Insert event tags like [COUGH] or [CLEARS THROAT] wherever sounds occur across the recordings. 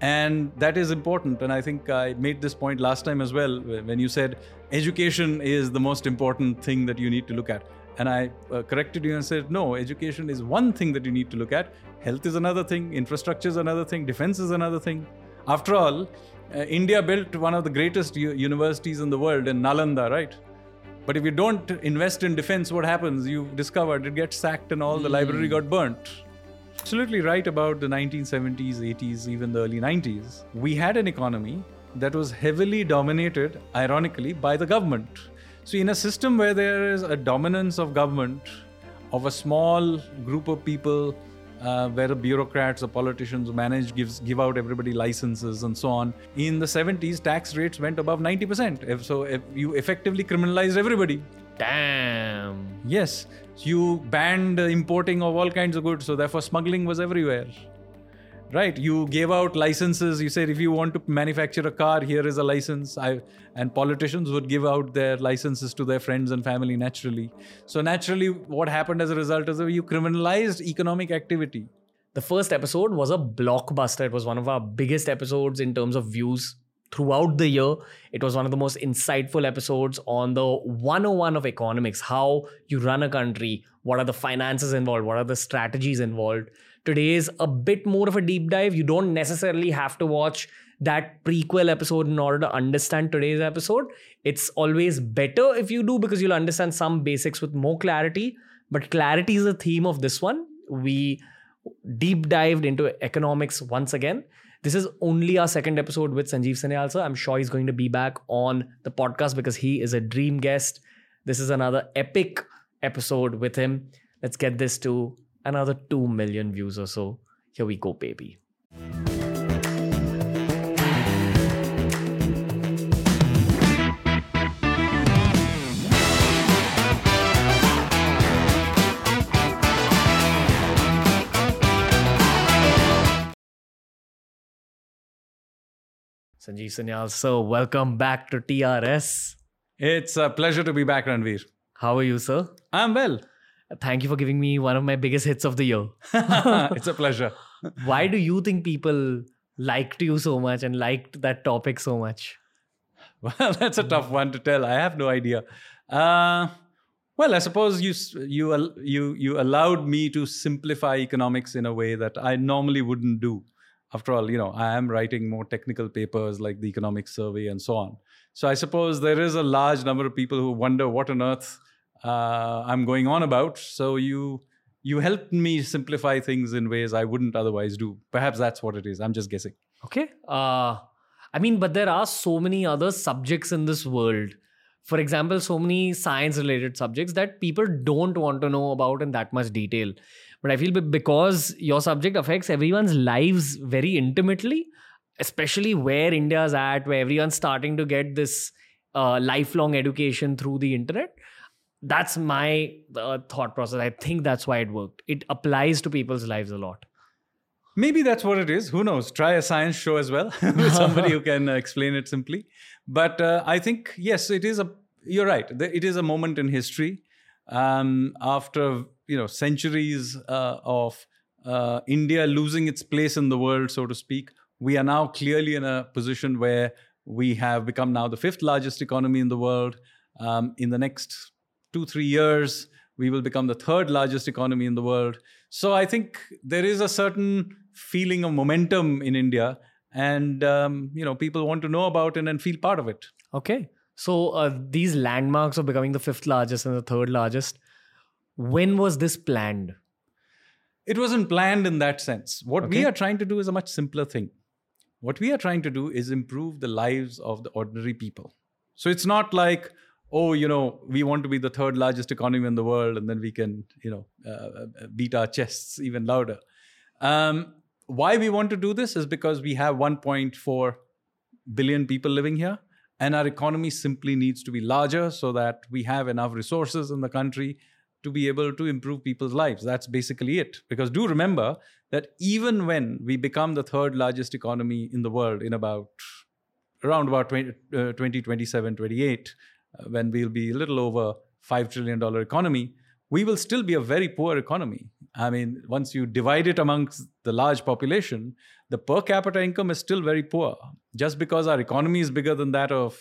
And that is important. And I think I made this point last time as well when you said education is the most important thing that you need to look at. And I uh, corrected you and said, no, education is one thing that you need to look at. Health is another thing, infrastructure is another thing, defense is another thing. After all, uh, India built one of the greatest u- universities in the world in Nalanda, right? But if you don't invest in defense, what happens? You discovered it gets sacked and all the library got burnt. Absolutely right about the 1970s, 80s, even the early 90s. We had an economy that was heavily dominated, ironically, by the government. So, in a system where there is a dominance of government, of a small group of people uh, where the bureaucrats or politicians manage gives give out everybody licenses and so on. In the 70s, tax rates went above 90%. If- So if you effectively criminalized everybody. Damn. Yes, you banned importing of all kinds of goods, so therefore smuggling was everywhere. Right, you gave out licenses. You said if you want to manufacture a car, here is a license. I, and politicians would give out their licenses to their friends and family naturally. So naturally, what happened as a result is that you criminalized economic activity. The first episode was a blockbuster. It was one of our biggest episodes in terms of views throughout the year. It was one of the most insightful episodes on the 101 of economics how you run a country, what are the finances involved, what are the strategies involved. Today is a bit more of a deep dive. You don't necessarily have to watch that prequel episode in order to understand today's episode. It's always better if you do because you'll understand some basics with more clarity. But clarity is the theme of this one. We deep dived into economics once again. This is only our second episode with Sanjeev Sanyal sir. I'm sure he's going to be back on the podcast because he is a dream guest. This is another epic episode with him. Let's get this to another 2 million views or so. Here we go, baby. Sanjeev Sanyal sir, welcome back to TRS. It's a pleasure to be back, Ranveer. How are you, sir? I'm well. Thank you for giving me one of my biggest hits of the year. [LAUGHS] it's a pleasure. [LAUGHS] Why do you think people liked you so much and liked that topic so much? Well, [LAUGHS] that's a tough one to tell. I have no idea. Uh, well, I suppose you you you you allowed me to simplify economics in a way that I normally wouldn't do. After all, you know, I am writing more technical papers like the economic survey and so on. So I suppose there is a large number of people who wonder what on earth uh, I'm going on about. So you you helped me simplify things in ways I wouldn't otherwise do. Perhaps that's what it is. I'm just guessing. Okay. Uh, I mean, but there are so many other subjects in this world. For example, so many science related subjects that people don't want to know about in that much detail. But I feel because your subject affects everyone's lives very intimately, especially where India's at, where everyone's starting to get this uh, lifelong education through the internet. That's my uh, thought process. I think that's why it worked. It applies to people's lives a lot. Maybe that's what it is. Who knows? Try a science show as well [LAUGHS] with somebody who can uh, explain it simply. But uh, I think yes, it is a. You're right. It is a moment in history um, after you know centuries uh, of uh, India losing its place in the world, so to speak. We are now clearly in a position where we have become now the fifth largest economy in the world. Um, in the next two three years, we will become the third largest economy in the world. So I think there is a certain feeling of momentum in India, and um, you know people want to know about it and feel part of it. Okay. So uh, these landmarks of becoming the fifth largest and the third largest, when was this planned? It wasn't planned in that sense. What we are trying to do is a much simpler thing. What we are trying to do is improve the lives of the ordinary people. So it's not like, oh, you know, we want to be the third largest economy in the world, and then we can, you know, uh, uh, beat our chests even louder. Um, why we want to do this is because we have 1.4 billion people living here, and our economy simply needs to be larger so that we have enough resources in the country to be able to improve people's lives. That's basically it. Because do remember that even when we become the third largest economy in the world in about around about 20, uh, 2027, 28, uh, when we'll be a little over $5 trillion economy, we will still be a very poor economy. I mean, once you divide it amongst the large population, the per capita income is still very poor. Just because our economy is bigger than that of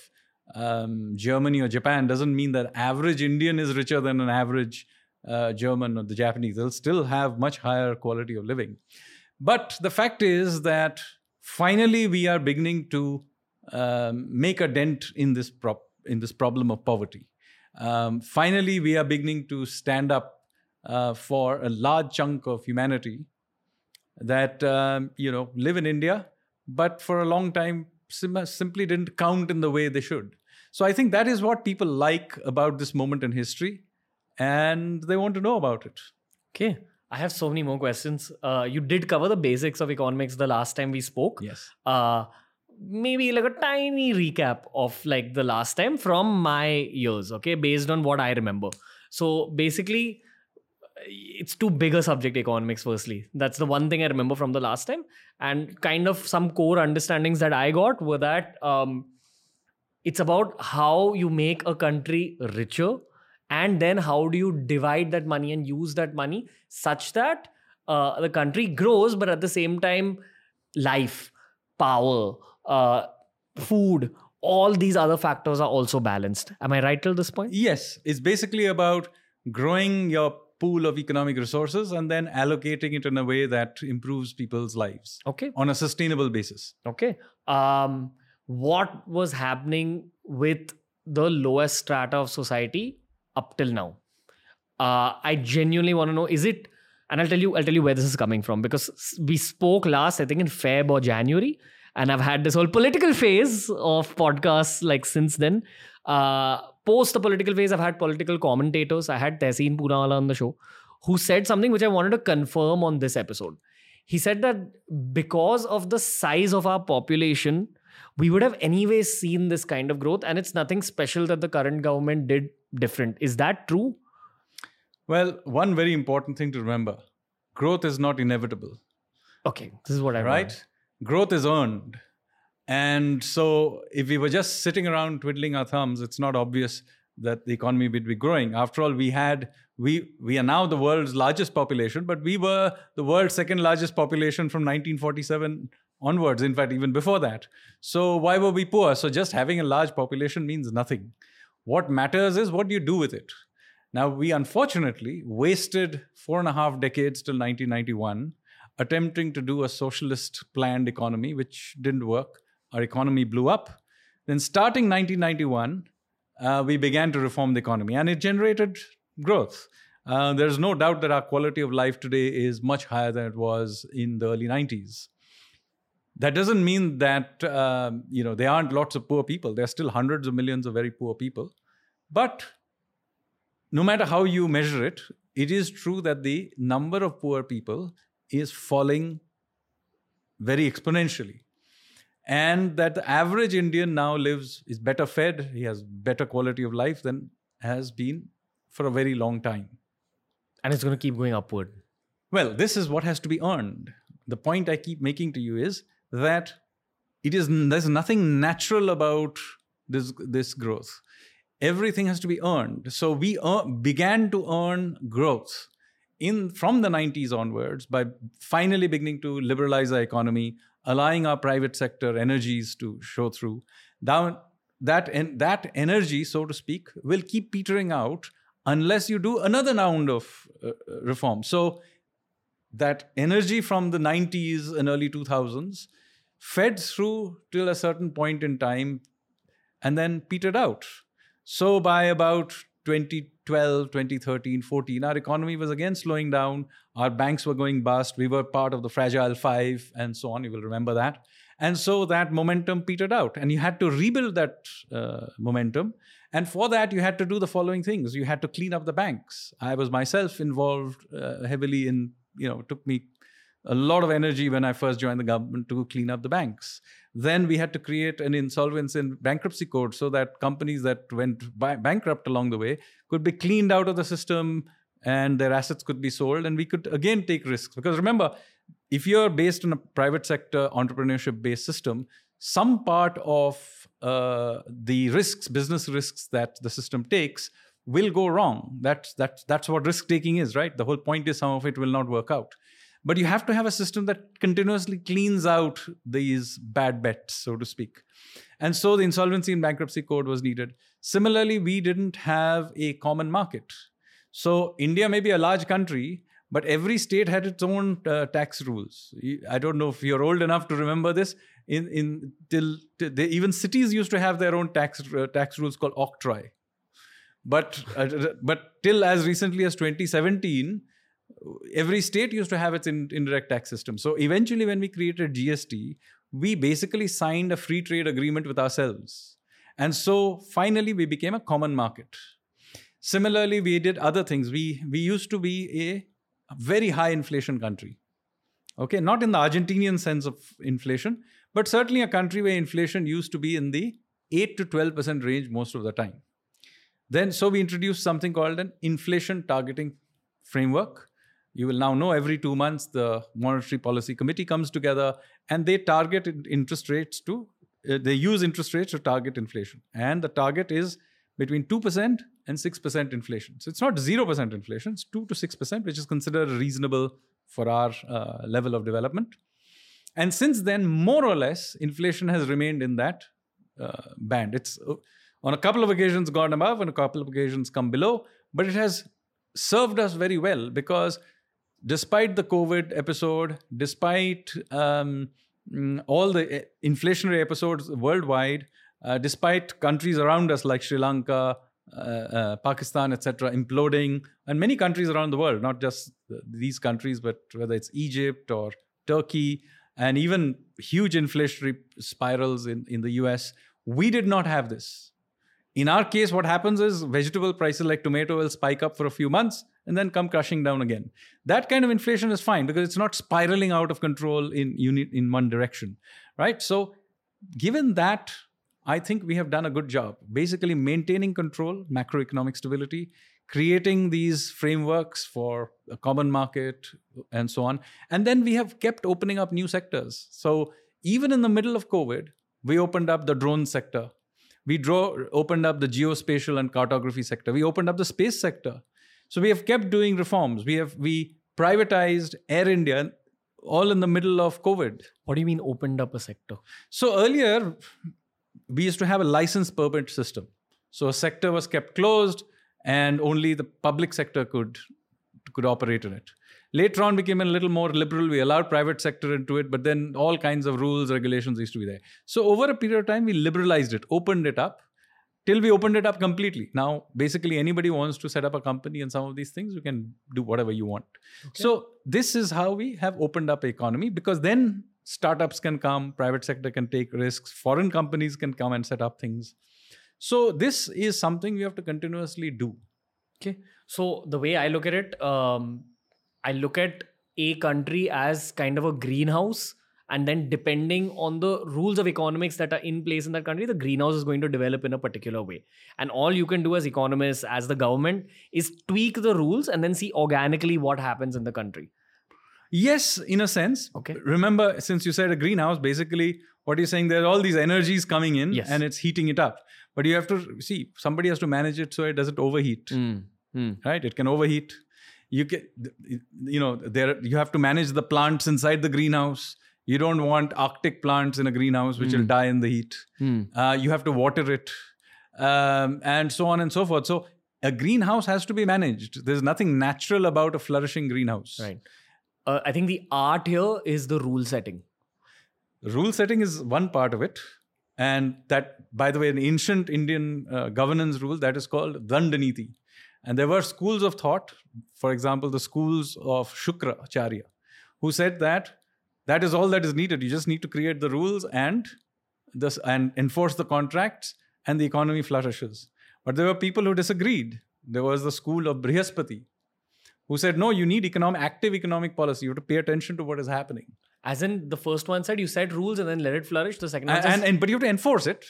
um, Germany or Japan doesn't mean that average Indian is richer than an average uh, German or the Japanese. They'll still have much higher quality of living. But the fact is that finally we are beginning to um, make a dent in this prop in this problem of poverty. Um, finally, we are beginning to stand up uh, for a large chunk of humanity that um, you know live in India, but for a long time sim- simply didn't count in the way they should. So I think that is what people like about this moment in history, and they want to know about it. Okay. I have so many more questions. Uh, you did cover the basics of economics the last time we spoke. Yes. Uh, maybe like a tiny recap of like the last time from my years, okay, based on what I remember. So basically, it's too big a subject economics firstly. That's the one thing i remember from the last time. And kind of some core understandings that i got were that um, it's about how you make a country richer and then how do you divide that money and use that money such that uh, the country grows but at the same time life power uh, food all these other factors are also balanced. Am i right till this point? Yes, it's basically about growing your pool of economic resources and then allocating it in a way that improves people's lives okay on a sustainable basis. Okay. Um, what was happening with the lowest strata of society up till now? Uh, I genuinely want to know. Is it? And I'll tell you. I'll tell you where this is coming from because we spoke last, I think, in Feb or January, and I've had this whole political phase of podcasts like since then. Uh, post the political phase, I've had political commentators. I had Tehseen Poonawalla on the show, who said something which I wanted to confirm on this episode he said that because of the size of our population we would have anyway seen this kind of growth and it's nothing special that the current government did different is that true Well, one very important thing to remember growth is not inevitable, okay this is what i right? Growth is earned. And so, if we were just sitting around twiddling our thumbs, it's not obvious that the economy would be growing. After all, we had we we are now the world's largest population, but we were the world's second largest population from 1947 onwards. In fact, even before that. So why were we poor? So just having a large population means nothing. What matters is what you do with it. Now, we unfortunately wasted four and a half decades till 1991 attempting to do a socialist planned economy, which didn't work. Our economy blew up. Then, starting 1991, uh, we began to reform the economy and it generated growth. Uh, there's no doubt that our quality of life today is much higher than it was in the early 90s. That doesn't mean that um, you know there aren't lots of poor people. There are still hundreds of millions of very poor people, but no matter how you measure it, it is true that the number of poor people is falling very exponentially. And that the average Indian now lives, is better fed, he has better quality of life than has been for a very long time. and it's going to keep going upward Well, this is what has to be earned. The point I keep making to you is that it is there's nothing natural about this this growth. Everything has to be earned. So we ear- began to earn growth in from the 90s onwards by finally beginning to liberalize our economy, allowing our private sector energies to show through. Down that en- that energy, so to speak, will keep petering out unless you do another round of uh, uh, reform. So that energy from the 90s and early 2000s fed through till a certain point in time and then petered out. So by about 2012, 2013, 14, our economy was again slowing down. Our banks were going bust. We were part of the fragile five and so on. You will remember that. And so that momentum petered out. And you had to rebuild that uh, momentum. And for that, you had to do the following things. You had to clean up the banks. I was myself involved uh, heavily in, you know, took me a lot of energy when I first joined the government to clean up the banks. Then we had to create an insolvency and bankruptcy code so that companies that went ba- bankrupt along the way could be cleaned out of the system and their assets could be sold and we could again take risks. Because remember, if you're based on a private sector entrepreneurship based system, some part of uh, the risks, business risks that the system takes, will go wrong. That's that's that's what risk taking is, right? The whole point is some of it will not work out. But you have to have a system that continuously cleans out these bad bets, so to speak. And so the insolvency and bankruptcy code was needed. Similarly, we didn't have a common market. So India may be a large country, but every state had its own uh, tax rules. I don't know if you're old enough to remember this. In in till, till they, even cities used to have their own tax uh, tax rules called octroi. But uh, but till as recently as 2017, every state used to have its in, indirect tax system. So eventually, when we created GST, we basically signed a free trade agreement with ourselves, and so finally we became a common market. Similarly, we did other things. We we used to be a very high inflation country. Okay, not in the Argentinian sense of inflation, but certainly a country where inflation used to be in the 8 to 12% range most of the time. Then, so we introduced something called an inflation targeting framework. You will now know every two months the Monetary Policy Committee comes together and they target interest rates to, uh, they use interest rates to target inflation. And the target is between 2% and 6% inflation. So it's not 0% inflation, it's 2 to 6%, which is considered reasonable for our uh, level of development. And since then, more or less, inflation has remained in that uh, band. It's uh, on a couple of occasions gone above, and a couple of occasions come below, but it has served us very well because despite the COVID episode, despite um, mm, all the uh, inflationary episodes worldwide, uh, despite countries around us like Sri Lanka, uh, uh, Pakistan, etc., imploding, and many countries around the world, not just these countries, but whether it's Egypt or Turkey, and even huge inflationary spirals in, in the US, we did not have this. In our case, what happens is vegetable prices like tomato will spike up for a few months and then come crashing down again. That kind of inflation is fine because it's not spiraling out of control in unit in one direction, right? So, given that I think we have done a good job. Basically, maintaining control, macroeconomic stability, creating these frameworks for a common market, and so on. And then we have kept opening up new sectors. So, even in the middle of COVID, we opened up the drone sector. We draw, opened up the geospatial and cartography sector. We opened up the space sector. So we have kept doing reforms. We have we privatized Air India all in the middle of COVID. What do you mean opened up a sector? So earlier, we used to have a license permit system. So a sector was kept closed and only the public sector could could operate in it. Later on became a little more liberal. We allowed private sector into it, but then all kinds of rules, regulations used to be there. So over a period of time, we liberalized it, opened it up, till we opened it up completely. Now, basically, anybody wants to set up a company and some of these things, you can do whatever you want. Okay. So this is how we have opened up economy because then startups can come, private sector can take risks, foreign companies can come and set up things. So this is something we have to continuously do. Okay. So the way I look at it, um, I look at a country as kind of a greenhouse and then depending on the rules of economics that are in place in that country the greenhouse is going to develop in a particular way and all you can do as economists as the government is tweak the rules and then see organically what happens in the country Yes, in a sense. Okay. Remember, since you said a greenhouse, basically what you're saying, there are all these energies coming in yes. and it's heating it up. But you have to see, somebody has to manage it so it doesn't overheat. Mm. Mm. Right? It can overheat. You can, you know, there you have to manage the plants inside the greenhouse. You don't want Arctic plants in a greenhouse which mm. will die in the heat. Hmm. Uh, you have to water it, um, and so on and so forth. So a greenhouse has to be managed. There's nothing natural about a flourishing greenhouse. Right uh, I think the art here is the rule setting. Rule setting is one part of it. And that, by the way, an ancient Indian uh, governance rule that is called Dandaniti. And there were schools of thought, for example, the schools of Shukra Shukracharya, who said that that is all that is needed. You just need to create the rules and this and enforce the contracts, and the economy flourishes. But there were people who disagreed. There was the school of Brihaspati, who said, no, you need economic, active economic policy. You have to pay attention to what is happening. As in the first one said, you set rules and then let it flourish. The second one and, and, and, but you have to enforce it.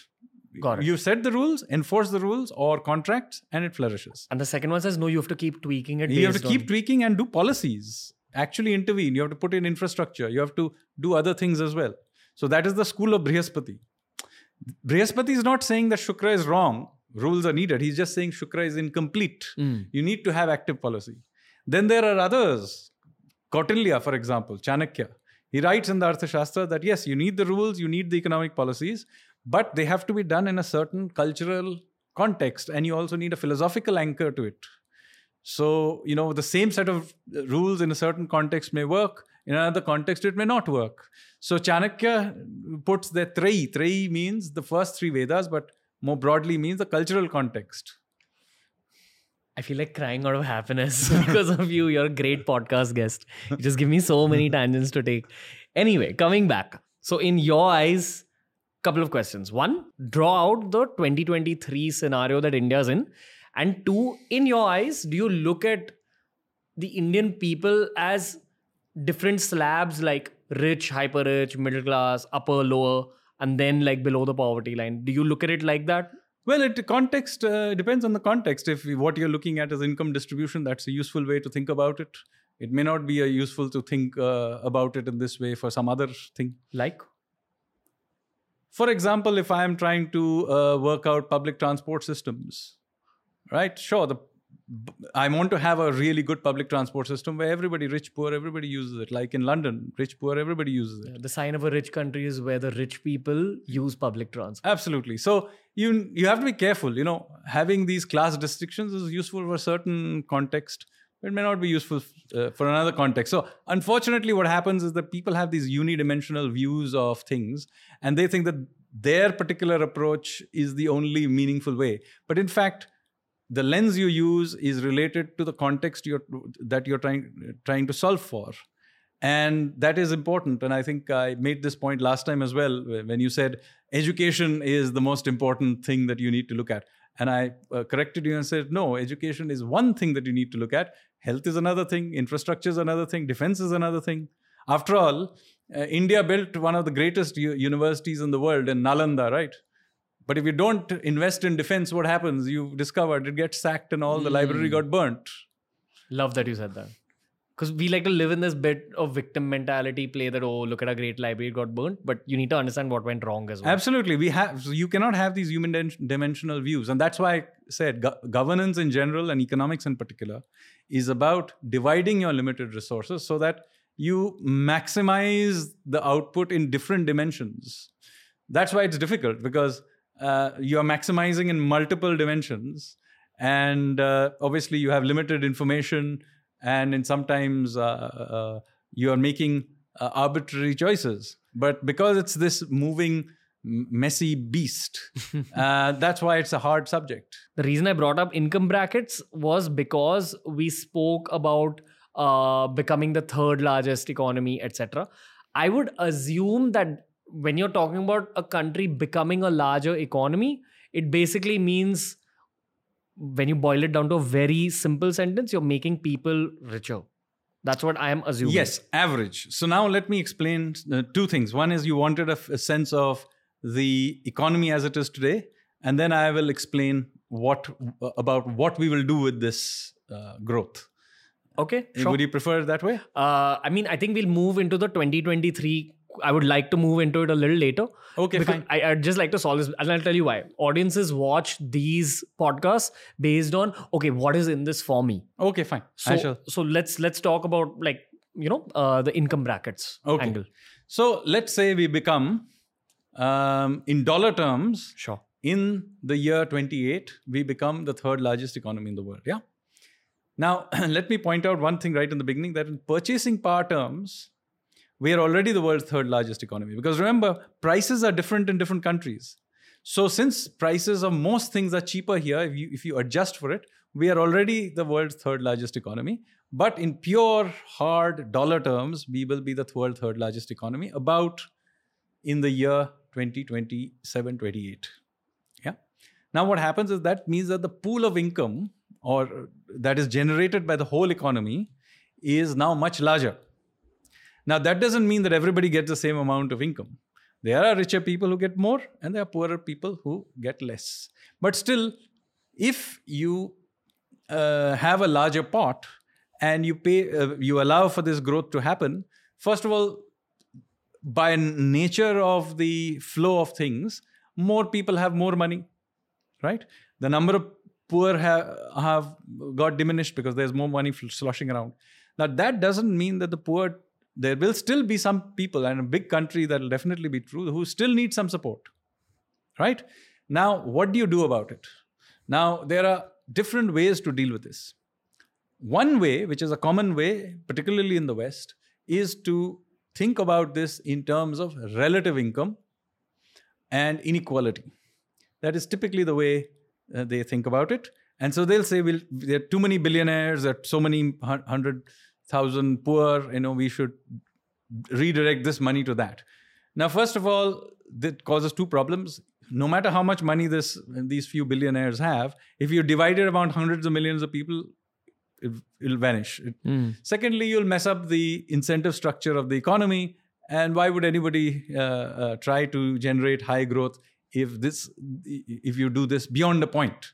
Got it. You set the rules, enforce the rules or contracts, and it flourishes. And the second one says, no, you have to keep tweaking it. You have to keep tweaking and do policies. Actually intervene. You have to put in infrastructure. You have to do other things as well. So that is the school of Brihaspati. Brihaspati is not saying that Shukra is wrong. rules are needed. He's just saying Shukra is incomplete. Mm. You need to have active policy. Then there are others. Kautilya, for example, Chanakya. He writes in the Arthashastra that yes, you need the rules, you need the economic policies, but they have to be done in a certain cultural context, and you also need a philosophical anchor to it. So, you know, the same set of uh, rules in a certain context may work, in another context, it may not work. So, Chanakya puts the Trayi. Trayi means the first three Vedas, but more broadly means the cultural context. I feel like crying out of happiness [LAUGHS] because of you. You're a great podcast guest. You just give me so many [LAUGHS] tangents to take. Anyway, coming back. So, in your eyes, couple of questions. One, draw out the 2023 scenario that India's in. And two, in your eyes, do you look at the Indian people as different slabs like rich, hyper rich, middle class, upper, lower, and then like below the poverty line? Do you look at it like that? Well, it context uh, depends on the context. If what you're looking at is income distribution, that's a useful way to think about it. It may not be a useful to think uh, about it in this way for some other thing. Like? For example, if I am trying to uh, work out public transport systems, right? Sure, the I want to have a really good public transport system where everybody, rich, poor, everybody uses it. Like in London, rich, poor, everybody uses it. Yeah, the sign of a rich country is where the rich people use public transport. Absolutely. So you you have to be careful. You know, having these class distinctions is useful for a certain context. It may not be useful uh, for another context. So, unfortunately, what happens is that people have these unidimensional views of things, and they think that their particular approach is the only meaningful way. But in fact, the lens you use is related to the context you're, that you're trying trying to solve for. And that is important. And i think i made this point last time as well when you said education is the most important thing that you need to look at. And i uh, corrected you and said no education is one thing that you need to look at. Health is another thing. Infrastructure is another thing. Defense is another thing. After all uh, india built one of the greatest u- universities in the world in nalanda right but if you don't invest in defense, what happens? You discovered it gets sacked and all the library Hmm. got burnt. Love that you said that. Because we like to live in this bit of victim mentality, play that, oh, look at our great library, it got burnt. But you need to understand what went wrong as well. Absolutely, we have. So you cannot have these human din- dimensional views, and that's why I said go- governance in general and economics in particular is about dividing your limited resources so that you maximize the output in different dimensions. That's why it's difficult because uh, you're maximizing in multiple dimensions, and uh, obviously you have limited information, and in sometimes uh, uh, you are making uh, arbitrary choices. But because it's this moving, messy beast, [LAUGHS] uh, that's why it's a hard subject. The reason I brought up income brackets was because we spoke about uh, becoming the third largest economy, etc. I would assume that when you're talking about a country becoming a larger economy, it basically means when you boil it down to a very simple sentence, you're making people richer. That's what I am assuming. Yes, average. So now let me explain uh, two things. One is you wanted a, f- a sense of the economy as it is today, and then I will explain what about what we will do with this uh, growth. Okay. Sure. Would you prefer it that way? Uh, I mean, I think we'll move into the 2023. I would like to move into it a little later. Okay, fine. I, I'd just like to solve this, and I'll tell you why. Audiences watch these podcasts based on okay, what is in this for me. Okay, fine. So, shall. so let's let's talk about like you know uh, the income brackets Okay. angle. So let's say we become, um, in dollar terms, Sure. in the year 28, we become the third largest economy in the world. Yeah. Now, [CLEARS THROAT] let me point out one thing right in the beginning that in purchasing power terms, we are already the world's third largest economy. Because remember, prices are different in different countries. So, since prices of most things are cheaper here, if you, if you adjust for it, we are already the world's third largest economy. But in pure, hard dollar terms, we will be the world third largest economy about in the year 2027 28. Yeah. Now, what happens is that means that the pool of income or that is generated by the whole economy is now much larger. Now, that doesn't mean that everybody gets the same amount of income. There are richer people who get more, and there are poorer people who get less. But still, if you uh, have a larger pot and you pay, uh, you allow for this growth to happen, first of all, by nature of the flow of things, more people have more money, right? The number of poor have have got diminished because there's more money sloshing around. Now that doesn't mean that the poor. There will still be some people, and a big country that will definitely be true, who still need some support. Right now, what do you do about it? Now there are different ways to deal with this. One way, which is a common way, particularly in the West, is to think about this in terms of relative income and inequality. That is typically the way uh, they think about it. And so they'll say, well, there are too many billionaires, there are so many hundred thousand poor, you know, we should redirect this money to that. Now, first of all, that causes two problems. No matter how much money this these few billionaires have, if you divide it among hundreds of millions of people, it, will vanish. Mm. Secondly, you'll mess up the incentive structure of the economy. And why would anybody uh, uh, try to generate high growth if this if you do this beyond a point?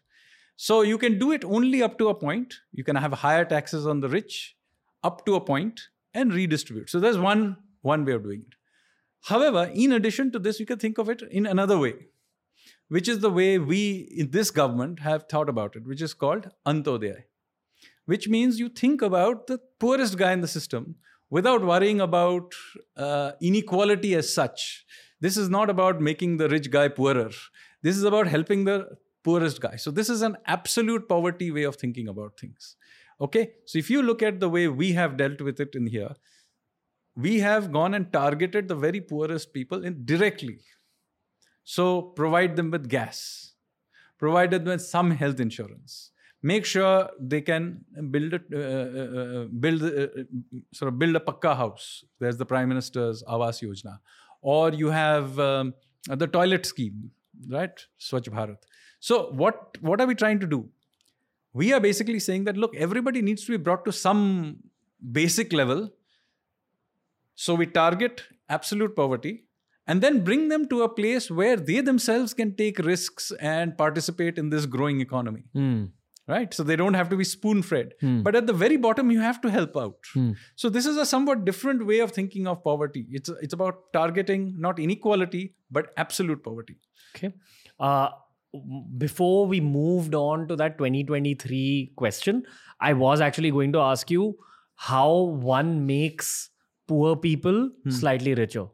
So you can do it only up to a point. You can have higher taxes on the rich up to a point and redistribute. So there's one one way of doing it. However, in addition to this, you can think of it in another way, which is the way we in this government have thought about it, which is called Antyodaya which means you think about the poorest guy in the system without worrying about uh, inequality as such. This is not about making the rich guy poorer. This is about helping the poorest guy. So, this is an absolute poverty way of thinking about things. Okay, so if you look at the way we have dealt with it in here, we have gone and targeted the very poorest people in directly. So, provide them with gas, provided them with some health insurance, make sure they can build a uh, uh, uh build uh, sort of build a pakka house. There's the Prime Minister's Awas Yojana, or you have um, the toilet scheme, right? Swachh Bharat. So what what are we trying to do? We are basically saying that look, everybody needs to be brought to some basic level. So we target absolute poverty and then bring them to a place where they themselves can take risks and participate in this growing economy. Mm right so they don't have to be spoon fed hmm. but at the very bottom you have to help out hmm. so this is a somewhat different way of thinking of poverty it's it's about targeting not inequality but absolute poverty okay uh, before we moved on to that 2023 question i was actually going to ask you how one makes poor people hmm. slightly richer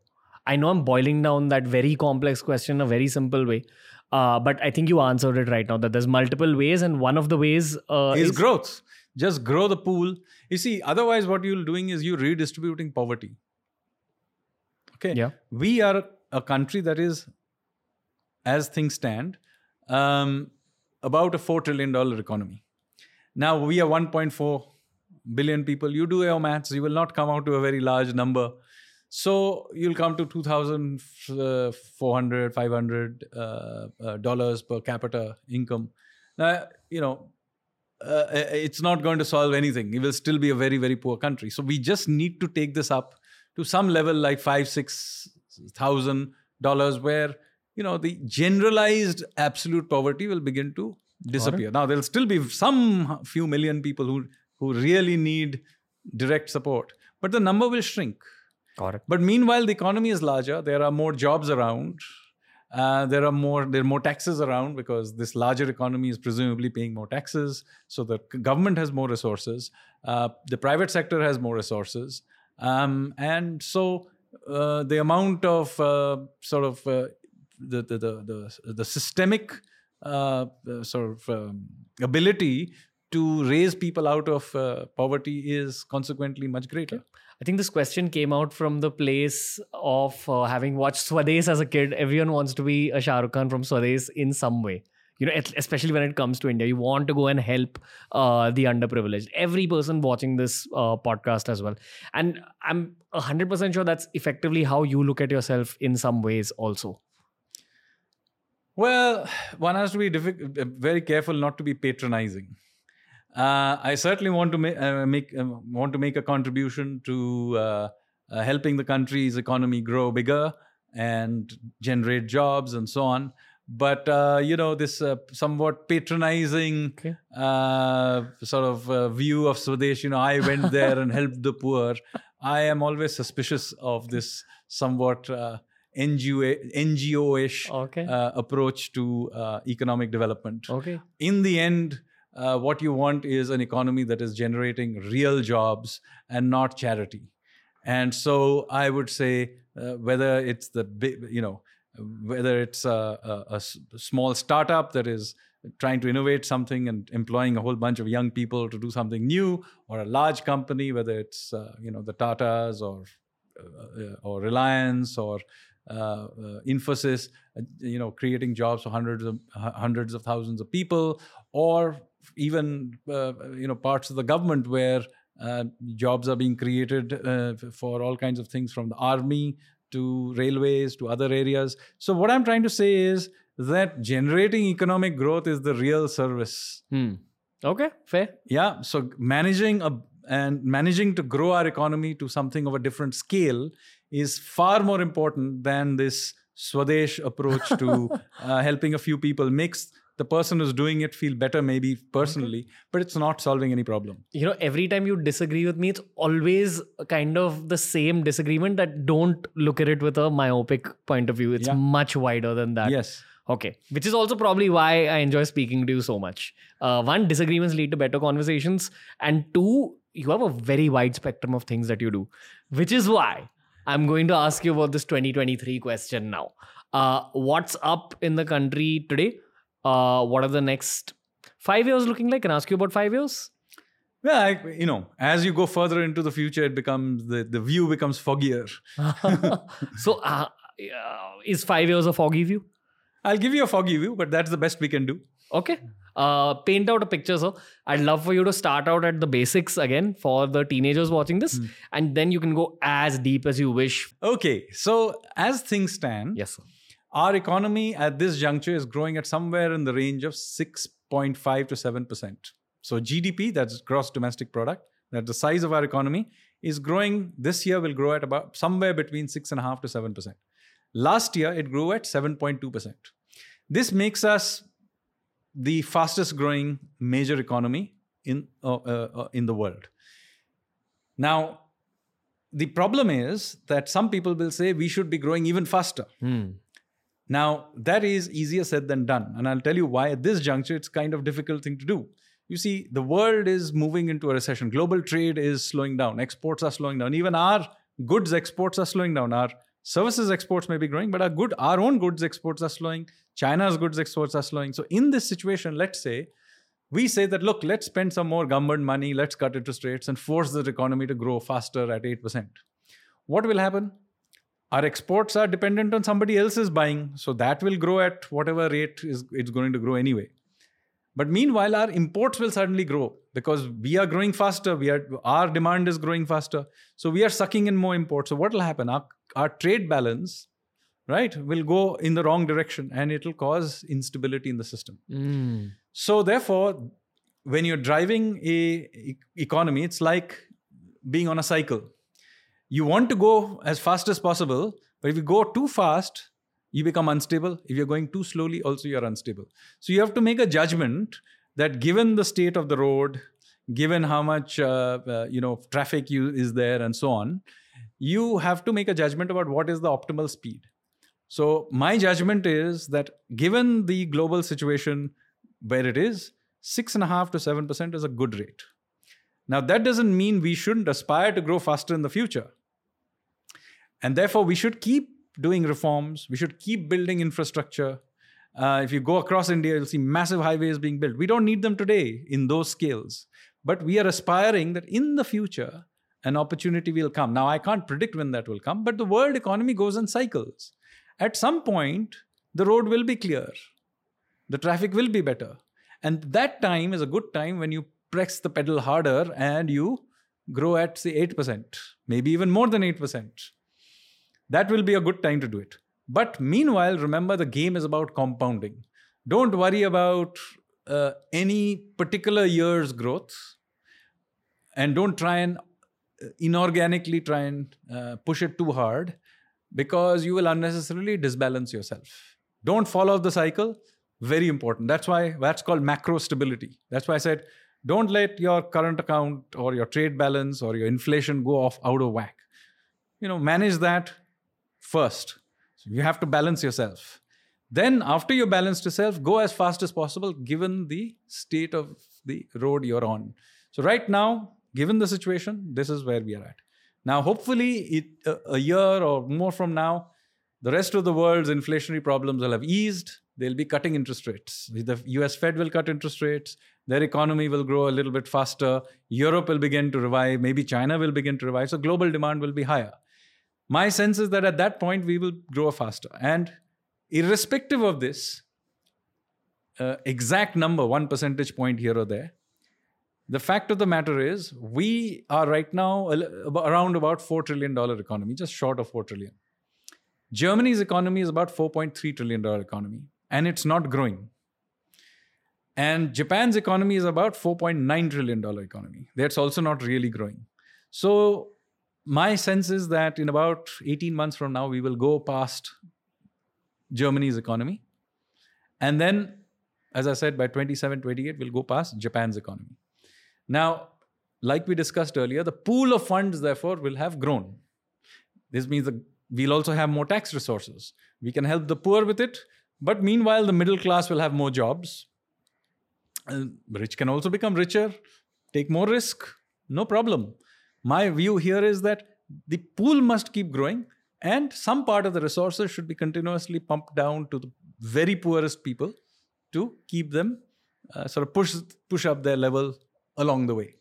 i know i'm boiling down that very complex question in a very simple way uh, but I think you answered it right now that there's multiple ways, and one of the ways uh, is, is growth. Just grow the pool. You see, otherwise, what you're doing is you're redistributing poverty. Okay. Yeah. We are a country that is, as things stand, um, about a four trillion dollar economy. Now we are 1.4 billion people. You do your maths, you will not come out to a very large number. So you'll come to 2,400, 500 uh, uh, dollars per capita income. Now, you know, uh, it's not going to solve anything. It will still be a very, very poor country. So we just need to take this up to some level like five, six thousand dollars, where you know the generalized absolute poverty will begin to disappear. Now there'll still be some few million people who who really need direct support, but the number will shrink. It. But meanwhile, the economy is larger. There are more jobs around. Uh, there are more there are more taxes around because this larger economy is presumably paying more taxes. So the government has more resources. Uh, the private sector has more resources, um, and so uh, the amount of uh, sort of uh, the, the, the the the systemic uh, sort of um, ability to raise people out of poverty is consequently much greater. I think this question came out from the place of uh, having watched Swades as a kid. Everyone wants to be a Shah Rukh Khan from Swades in some way. You know, especially when it comes to India, you want to go and help uh, the underprivileged. Every person watching this uh, podcast as well, and I'm hundred percent sure that's effectively how you look at yourself in some ways also. Well, one has to be very careful not to be patronizing. Uh, I certainly want to ma- uh, make uh, want to make a contribution to uh, uh, helping the country's economy grow bigger and generate jobs and so on. But uh, you know this somewhat patronizing okay. sort of view of Swadesh. You know, I went there and [LAUGHS] helped the poor. I am always suspicious of this somewhat NGO NGO-ish Okay. uh, approach to uh, economic development. okay. In the end, uh, what you want is an economy that is generating real jobs and not charity. And so I would say uh, whether it's the big, you know, whether it's a, a- a small startup that is trying to innovate something and employing a whole bunch of young people to do something new, or a large company, whether it's uh, you know the Tatas or uh, or Reliance or uh, uh, Infosys, uh, you know, creating jobs for hundreds of hu- hundreds of thousands of people, or even uh, you know parts of the government where uh, jobs are being created uh, for all kinds of things from the army to railways to other areas. So what I'm trying to say is that generating economic growth is the real service. Hmm. Okay. Fair. Yeah. So managing a and managing to grow our economy to something of a different scale is far more important than this Swadesh approach to [LAUGHS] uh, helping a few people. Makes the person who's doing it feel better, maybe personally, but it's not solving any problem. you know every time you disagree with me it's always kind of the same disagreement that don't look at it with a myopic point of view it's Yeah. much wider than that Yes. okay which is also probably why i enjoy speaking to you so much uh, one disagreements lead to better conversations and two you have a very wide spectrum of things that you do which is why i'm going to ask you about this 2023 question now uh, what's up in the country today uh, what are the next five years looking like can i ask you about five years Well, I, you know, as you go further into the future, it becomes the, the view becomes foggier. [LAUGHS] so, uh, uh, is five years a foggy view? I'll give you a foggy view, but that's the best we can do. Okay. Uh, paint out a picture, So I'd love for you to start out at the basics again for the teenagers watching this, and then you can go as deep as you wish. Okay, so as things stand, Yes, sir. our economy at this juncture is growing at somewhere in the range of 6.5 to 7%. So GDP, that's gross domestic product, that the size of our economy is growing this year will grow at about somewhere between 6.5 to 7%. Last year, it grew at 7.2%. This makes us the fastest growing major economy in, uh, uh, uh, in the world. Now, the problem is that some people will say we should be growing even faster. Hmm. Now, that is easier said than done. And I'll tell you why at this juncture it's kind of difficult thing to do. You see, the world is moving into a recession. Global trade is slowing down. Exports are slowing down. Even our goods exports are slowing down. Our services exports may be growing, but our good our own goods exports are slowing. China's goods exports are slowing. So in this situation, let's say we say that look, let's spend some more government money, let's cut interest rates and force the economy to grow faster at 8%. What will happen? our exports are dependent on somebody else's buying so that will grow at whatever rate is it's going to grow anyway but meanwhile our imports will suddenly grow because we are growing faster we are our demand is growing faster so we are sucking in more imports so what will happen our, our trade balance right will go in the wrong direction and it will cause instability in the system Hmm. so therefore, when you're driving a e- economy, it's like being on a cycle. You want to go as fast as possible, but if you go too fast, you become unstable. If you're going too slowly, also you're unstable. So you have to make a judgment that given the state of the road, given how much uh, uh, you know traffic you, is there and so on, you have to make a judgment about what is the optimal speed. So my judgment is that given the global situation where it is, six and a half to seven percent is a good rate. Now that doesn't mean we shouldn't aspire to grow faster in the future. And therefore, we should keep doing reforms. We should keep building infrastructure. Uh, if you go across India, you'll see massive highways being built. We don't need them today in those scales, but we are aspiring that in the future, an opportunity will come. Now, I can't predict when that will come, but the world economy goes in cycles. At some point, the road will be clear, the traffic will be better. And that time is a good time when you press the pedal harder and you grow at, say, 8%, maybe even more than 8% that will be a good time to do it. But meanwhile, remember the game is about compounding. Don't worry about uh, any particular year's growth and don't try and uh, inorganically try and uh, push it too hard because you will unnecessarily disbalance yourself. Don't fall off the cycle. Very important. That's why that's called macro stability. That's why I said don't let your current account or your trade balance or your inflation go off out of whack. You know, manage that first So you have to balance yourself. Then, after you balance yourself, go as fast as possible given the state of the road you're on. So, right now, given the situation, this is where we are at. Now, hopefully, it, a, a year or more from now, the rest of the world's inflationary problems will have eased. They'll be cutting interest rates. The US Fed will cut interest rates. Their economy will grow a little bit faster. Europe will begin to revive. Maybe China will begin to revive. So global demand will be higher. My sense is that at that point, we will grow faster. And irrespective of this, uh, exact number, one percentage point here or there, the fact of the matter is we are right now around about $4 trillion economy, just short of 4 trillion. Germany's economy is about $4.3 trillion economy, and it's not growing. And Japan's economy is about $4.9 trillion economy. That's also not really growing. So my sense is that in about 18 months from now, we will go past Germany's economy. And then, as I said, by 27, 28, we'll go past Japan's economy. Now, like we discussed earlier, the pool of funds, therefore, will have grown. This means the we'll also have more tax resources. We can help the poor with it, but meanwhile, the middle class will have more jobs. And rich can also become richer, take more risk, no problem. My view here is that the pool must keep growing, and some part of the resources should be continuously pumped down to the very poorest people to keep them uh, sort of push push up their level along the way.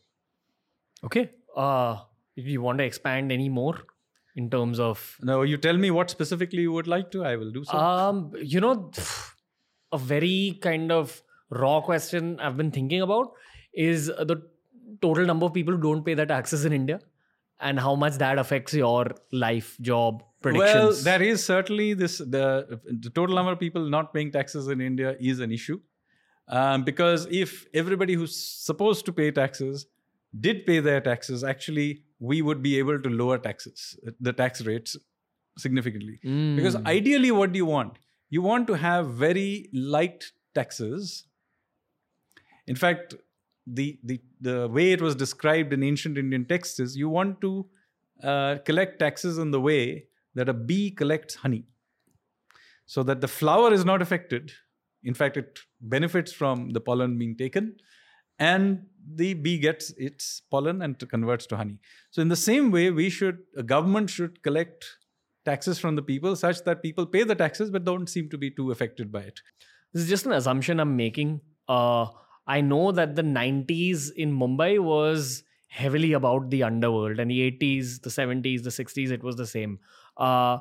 Okay. Uh, if you want to expand any more in terms of no you tell me what specifically you would like to i will do so um you know a very kind of raw question i've been thinking about is the total number of people who don't pay their taxes in india and how much that affects your life job predictions well there is certainly this the, the total number of people not paying taxes in india is an issue um, because if everybody who's supposed to pay taxes did pay their taxes actually we would be able to lower taxes, the tax rates significantly. Mm. Because ideally, what do you want? You want to have very light taxes. In fact, the, the, the way it was described in ancient Indian texts is you want to uh, collect taxes in the way that a bee collects honey. So that the flower is not affected. In fact, it benefits from the pollen being taken and the bee gets its pollen and converts to honey. So in the same way, we should a government should collect taxes from the people such that people pay the taxes but don't seem to be too affected by it. This is just an assumption I'm making. Uh, I know that the 90s in Mumbai was heavily about the underworld, and the 80s, the 70s, the 60s, it was the same. Uh,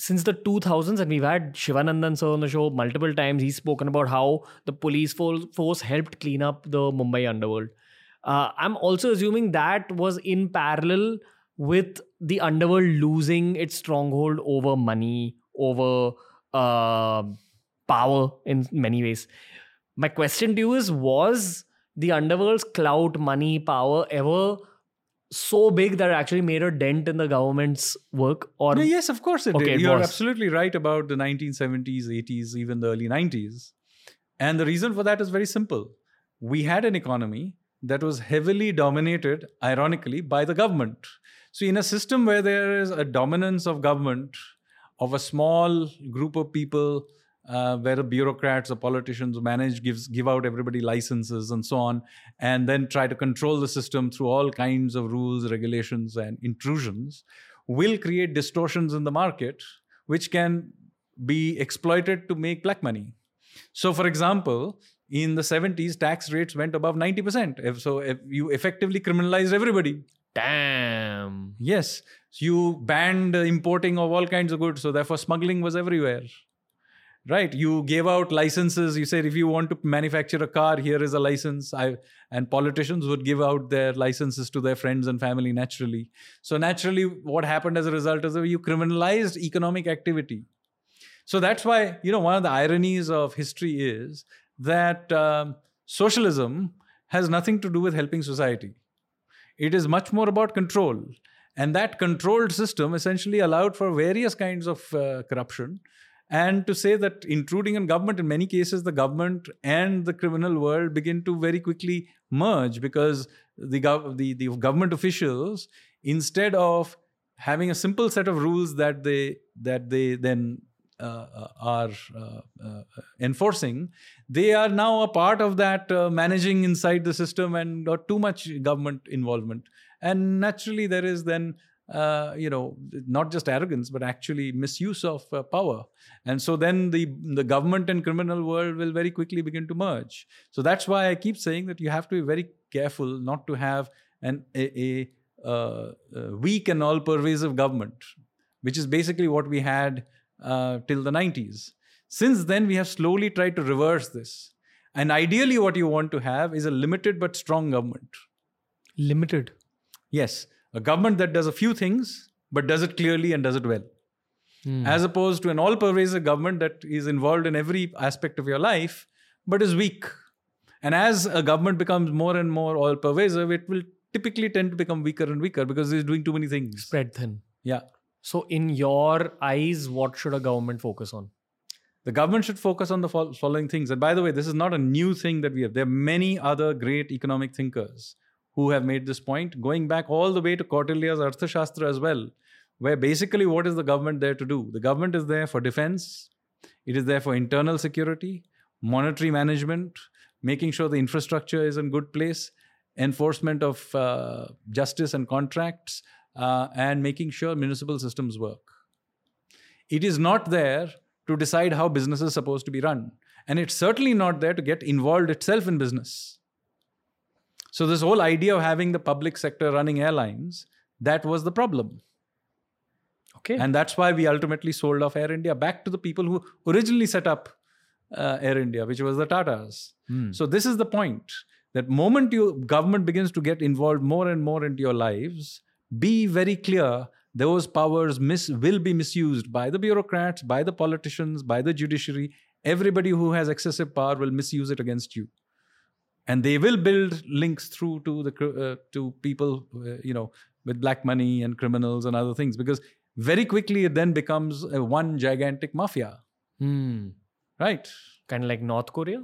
since the 2000s, and we've had Shivanandan sir on the show multiple times. He's spoken about how the police force helped clean up the Mumbai underworld. Uh, I'm also assuming that was in parallel with the underworld losing its stronghold over money, over uh, power in many ways. My question to you is Was the underworld's clout, money, power ever so big that it actually made a dent in the government's work or no, yes of course it okay, did you're absolutely right about the 1970s 80s even the early 90s and the reason for that is very simple. We had an economy that was heavily dominated ironically by the government. So in a system where there is a dominance of government of a small group of people uh, where the bureaucrats or politicians manage gives give out everybody licenses and so on, and then try to control the system through all kinds of rules, regulations, and intrusions, will create distortions in the market, which can be exploited to make black money. So, for example, in the 70s, tax rates went above 90%. So, if you effectively criminalized everybody. Damn. Yes. So you banned importing of all kinds of goods. So, therefore, smuggling was everywhere right? You gave out licenses. You said if you want to manufacture a car here is a license. I, and politicians would give out their licenses to their friends and family naturally. So naturally what happened as a result is that you criminalized economic activity. So that's why you know one of the ironies of history is that um, socialism has nothing to do with helping society. It is much more about control. And that controlled system essentially allowed for various kinds of uh, corruption and to say that intruding on government in many cases the government and the criminal world begin to very quickly merge because the, gov- the, the government officials instead of having a simple set of rules that they that they then uh, uh, are uh, uh, enforcing, they are now a part of that uh, managing inside the system and too much government involvement. And naturally, there is then uh, you know not just arrogance but actually misuse of uh, power. And so then the the government and criminal world will very quickly begin to merge. So that's why i keep saying that you have to be very careful not to have an a, a, uh, a weak and all pervasive government which is basically what we had uh, till the 90s since then we have slowly tried to reverse this. And ideally what you want to have is a limited but strong government. Limited. Yes, a government that does a few things but does it clearly and does it well, Hmm. as opposed to an all pervasive government that is involved in every aspect of your life but is weak. And as a government becomes more and more all pervasive, it will typically tend to become weaker and weaker because it's doing too many things. Spread thin. Yeah. So, in your eyes, what should a government focus on? The government should focus on the following things. And by the way, this is not a new thing that we have. There are many other great economic thinkers who have made this point, going back all the way to Kautilya's Arthashastra as well, where basically what is the government there to do? The government is there for defense, it is there for internal security, monetary management, making sure the infrastructure is in good place, enforcement of uh, justice and contracts, uh, and making sure municipal systems work. It is not there to decide how business is supposed to be run. And it's certainly not there to get involved itself in business. So, this whole idea of having the public sector running airlines, that was the problem. Okay. And that's why we ultimately sold off Air India back to the people who originally set up uh, Air India, which was the Tatas. Hmm. So this is the point that moment your government begins to get involved more and more into your lives, be very clear those powers mis- will be misused by the bureaucrats, by the politicians, by the judiciary. Everybody who has excessive power will misuse it against you, and they will build links through to the uh, to people, uh, you know, with black money and criminals and other things because very quickly it then becomes a one gigantic mafia, Hmm. right? Kind of like North Korea?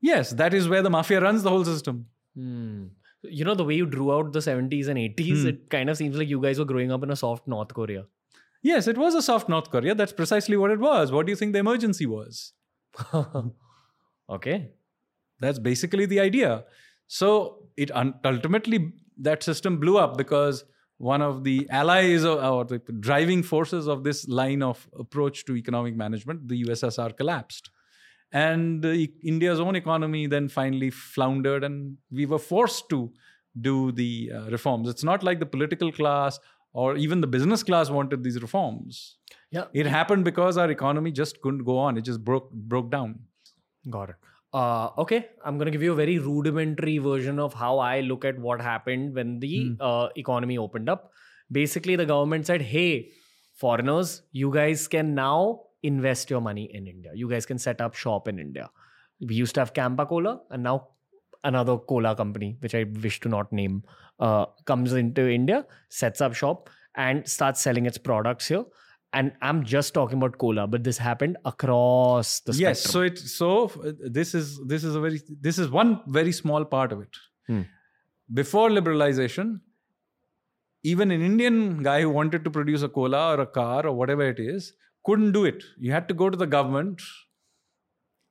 Yes, that is where the mafia runs the whole system. Hmm. You know, the way you drew out the 70s and 80s, Hmm. it kind of seems like you guys were growing up in a soft North Korea. Yes, it was a soft North Korea. That's precisely what it was. What do you think the emergency was? [LAUGHS] okay. That's basically the idea. So it un- ultimately that system blew up because one of the allies or, or the driving forces of this line of approach to economic management, the USSR, collapsed, and uh, India's own economy then finally floundered, and we were forced to do the uh, reforms. It's not like the political class or even the business class wanted these reforms. Yeah. It happened because our economy just couldn't go on. It just broke broke down. Got it. Uh, okay, I'm going to give you a very rudimentary version of how I look at what happened when the Hmm. uh, economy opened up. Basically, the government said, hey, foreigners, you guys can now invest your money in India. You guys can set up shop in India. We used to have Campa Cola, and now another cola company, which I wish to not name, uh, comes into India, sets up shop, and starts selling its products here. And I'm just talking about cola, but this happened across the spectrum. yes so it so uh, this is this is a very this is one very small part of it Hmm. before liberalization even an indian guy who wanted to produce a cola or a car or whatever it is couldn't do it you had to go to the government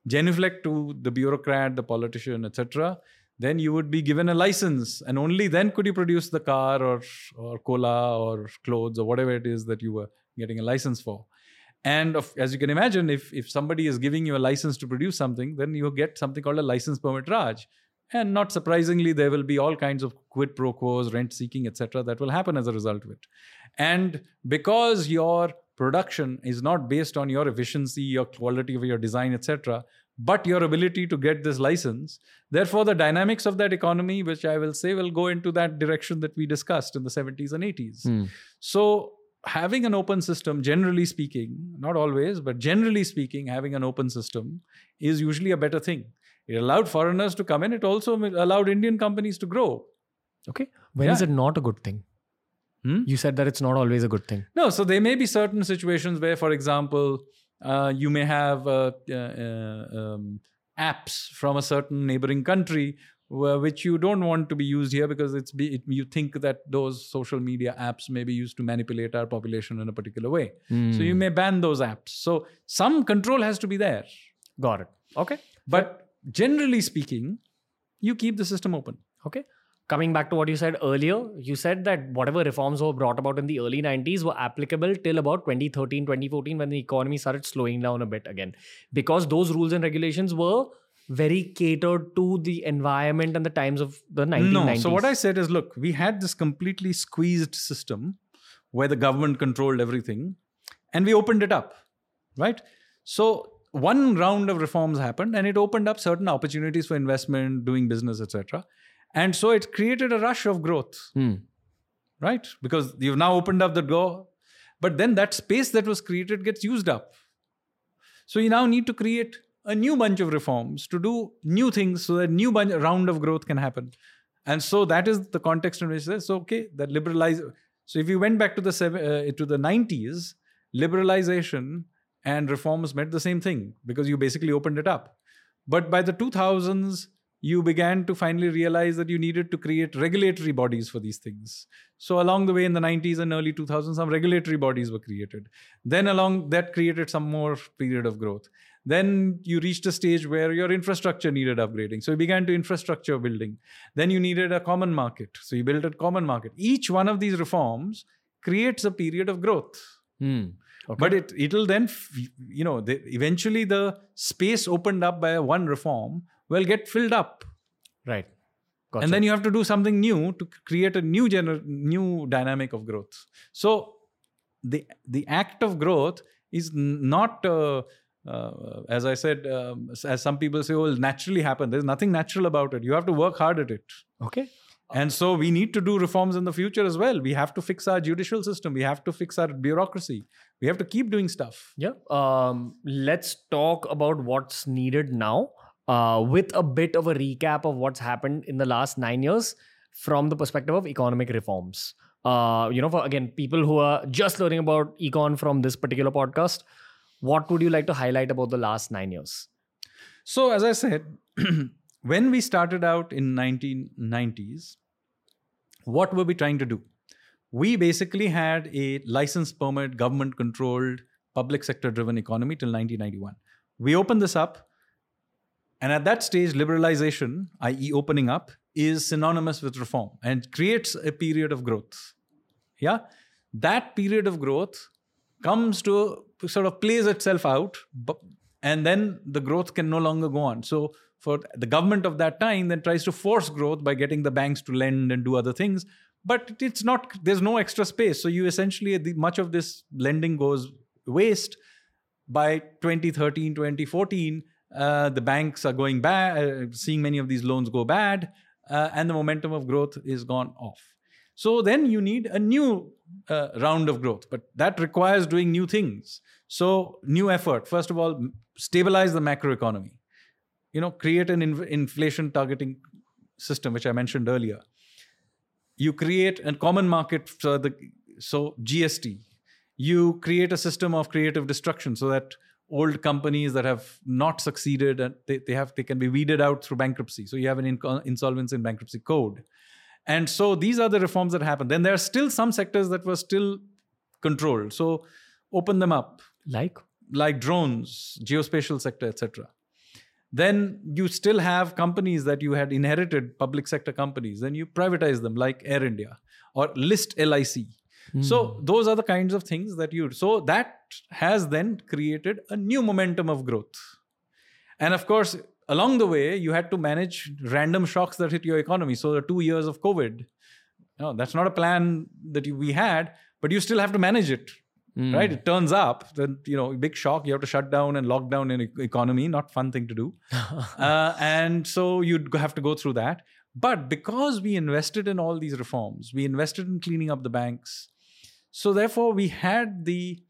genuflect to the bureaucrat the politician etc then you would be given a license and only then could you produce the car or or cola or clothes or whatever it is that you were getting a license for and of, as you can imagine, if, if somebody is giving you a license to produce something, then you get something called a license permit Raj. And not surprisingly, there will be all kinds of quid pro quos, rent seeking, etc., that will happen as a result of it. And because your production is not based on your efficiency, your quality of your design, etc., but your ability to get this license, therefore, the dynamics of that economy, which I will say will go into that direction that we discussed in the 70s and 80s. Hmm. So, having an open system, generally speaking, not always, but generally speaking, having an open system is usually a better thing. It allowed foreigners to come in, it also allowed Indian companies to grow. Okay. When is Yeah. it not a good thing? Hmm? You said that it's not always a good thing. No, so there may be certain situations where, for example, uh, you may have uh, uh, um, apps from a certain neighboring country which you don't want to be used here because it's be, it, you think that those social media apps may be used to manipulate our population in a particular way. So Hmm. you may ban those apps. So some control has to be there. Got it. Okay. But generally speaking, you keep the system open. Okay. Coming back to what you said earlier, you said that whatever reforms were brought about in the early 90s were applicable till about 2013, 2014 when the economy started slowing down a bit again. Because those rules and regulations were very catered to the environment and the times of the 1990s. No. So what I said is, look, we had this completely squeezed system where the government controlled everything, and we opened it up, right? So one round of reforms happened, and it opened up certain opportunities for investment, doing business, etc. And so it created a rush of growth, Hmm. right? Because you've now opened up the door, but then that space that was created gets used up. So you now need to create a new bunch of reforms to do new things so that new bunch, round of growth can happen. And so that is the context in which says, so okay, that liberalize. So if you went back to the uh, to the 90s, liberalization and reforms meant the same thing because you basically opened it up. But by the 2000s, you began to finally realize that you needed to create regulatory bodies for these things. So along the way in the 90s and early 2000s, some regulatory bodies were created. Then along that created some more period of growth. Then you reached a stage where your infrastructure needed upgrading. So you began to infrastructure building. Then you needed a common market. So you built a common market. Each one of these reforms creates a period of growth. Hmm. Okay. But it it'll then you know eventually the space opened up by one reform will get filled up, right. Gotcha. and then you have to do something new to create a new gener- new dynamic of growth. So the the act of growth is not. Uh, uh, as I said, um, as some people say, "Oh, it'll naturally happen." There's nothing natural about it. You have to work hard at it. okay. And so we need to do reforms in the future as well. We have to fix our judicial system. We have to fix our bureaucracy. We have to keep doing stuff. Yeah. Um, let's talk about what's needed now uh, with a bit of a recap of what's happened in the last nine years from the perspective of economic reforms. Uh, you know, for again, people who are just learning about econ from this particular podcast, what would you like to highlight about the last nine years? So, as I said, [CLEARS THROAT] when we started out in 1990s, what were we trying to do? We basically had a license permit, government controlled, public sector driven economy till 1991. We opened this up, and at that stage, liberalization, i.e., opening up, is synonymous with reform and creates a period of growth. Yeah, that period of growth comes to sort of plays itself out, and then the growth can no longer go on. So for the government of that time, then tries to force growth by getting the banks to lend and do other things. But it's not. There's no extra space. So you essentially much of this lending goes waste. By 2013, 2014, uh, the banks are going bad, uh, seeing many of these loans go bad, uh, and the momentum of growth is gone off. So then you need a new uh, round of growth, but that requires doing new things. So new effort. First of all, stabilize the macroeconomy. You know, create an inf- inflation targeting system, which I mentioned earlier. You create a common market for the so GST. You create a system of creative destruction so that old companies that have not succeeded and they, they have they can be weeded out through bankruptcy. So you have an in- insolvency and bankruptcy code. And so these are the reforms that happen. Then there are still some sectors that were still controlled. So open them up, Like? like drones, geospatial sector, etc. Then you still have companies that you had inherited, public sector companies. Then you privatize them, like Air India or list LIC. So those are the kinds of things that you. So that has then created a new momentum of growth. And of course, along the way, you had to manage random shocks that hit your economy. So the two years of COVID, no, that's not a plan that you, we had, but you still have to manage it, right? It turns up, then you know, big shock. You have to shut down and lock down an e- economy. Not fun thing to do, [LAUGHS] uh, and so you'd have to go through that. But because we invested in all these reforms, we invested in cleaning up the banks. So therefore, we had the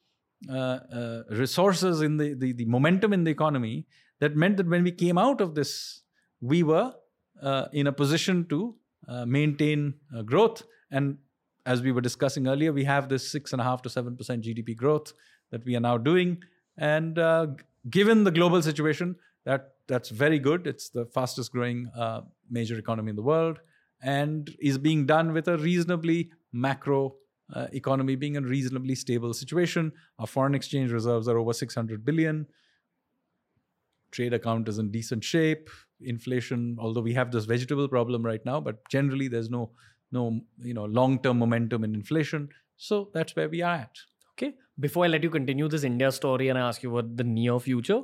uh, uh, resources in the, the the momentum in the economy that meant that when we came out of this, we were uh, in a position to uh, maintain uh, growth. And as we were discussing earlier, we have this six and a half to seven percent GDP growth that we are now doing. And uh, given the global situation, that that's very good. It's the fastest growing major economy in the world and is being done with a reasonably macro uh, economy being in a reasonably stable situation. Our foreign exchange reserves are over 600 billion. Trade account is in decent shape. Inflation, although we have this vegetable problem right now, but generally there's no no you know long-term momentum in inflation. So that's where we are at. Okay. Before I let you continue this India story and I ask you about the near future,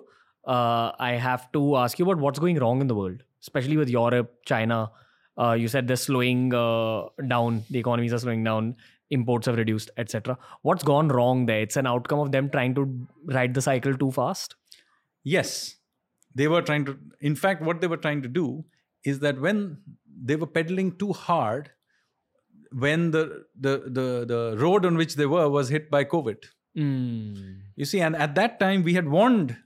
uh, I have to ask you about what's going wrong in the world, especially with Europe, China. Uh, you said they're slowing uh, down, the economies are slowing down, imports have reduced, etc. What's gone wrong there? It's an outcome of them trying to ride the cycle too fast? Yes. They were trying to, in fact, what they were trying to do is that when they were pedaling too hard, when the, the, the, the road on which they were was hit by COVID. Mm. You see, and at that time we had warned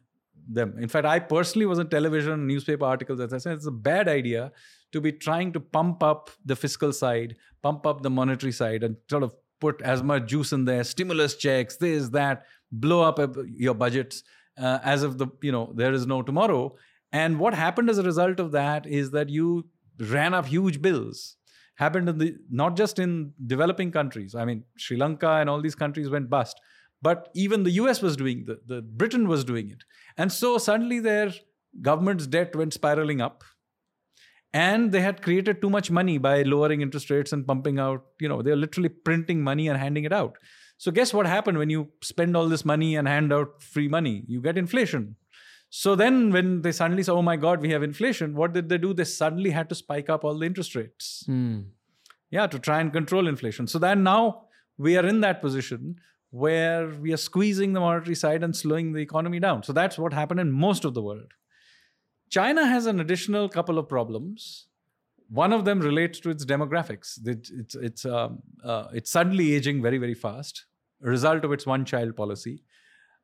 them. In fact, I personally was in television, newspaper articles that I said it's a bad idea to be trying to pump up the fiscal side, pump up the monetary side, and sort of put as much juice in there, stimulus checks, this, that, blow up your budgets uh, as if the you know there is no tomorrow. And what happened as a result of that is that you ran up huge bills. Happened in the not just in developing countries. I mean, Sri Lanka and all these countries went bust but even the US was doing the, the Britain was doing it. And so suddenly their government's debt went spiraling up. And they had created too much money by lowering interest rates and pumping out, you know, they're literally printing money and handing it out. So guess what happened when you spend all this money and hand out free money? You get inflation. So then when they suddenly say, oh my God, we have inflation, what did they do? They suddenly had to spike up all the interest rates. Mm. Yeah, to try and control inflation. So then now we are in that position where we are squeezing the monetary side and slowing the economy down. So that's what happened in most of the world. China has an additional couple of problems. One of them relates to its demographics. It's, it's, it's, um, uh, it's suddenly aging very, very fast, a result of its one child policy.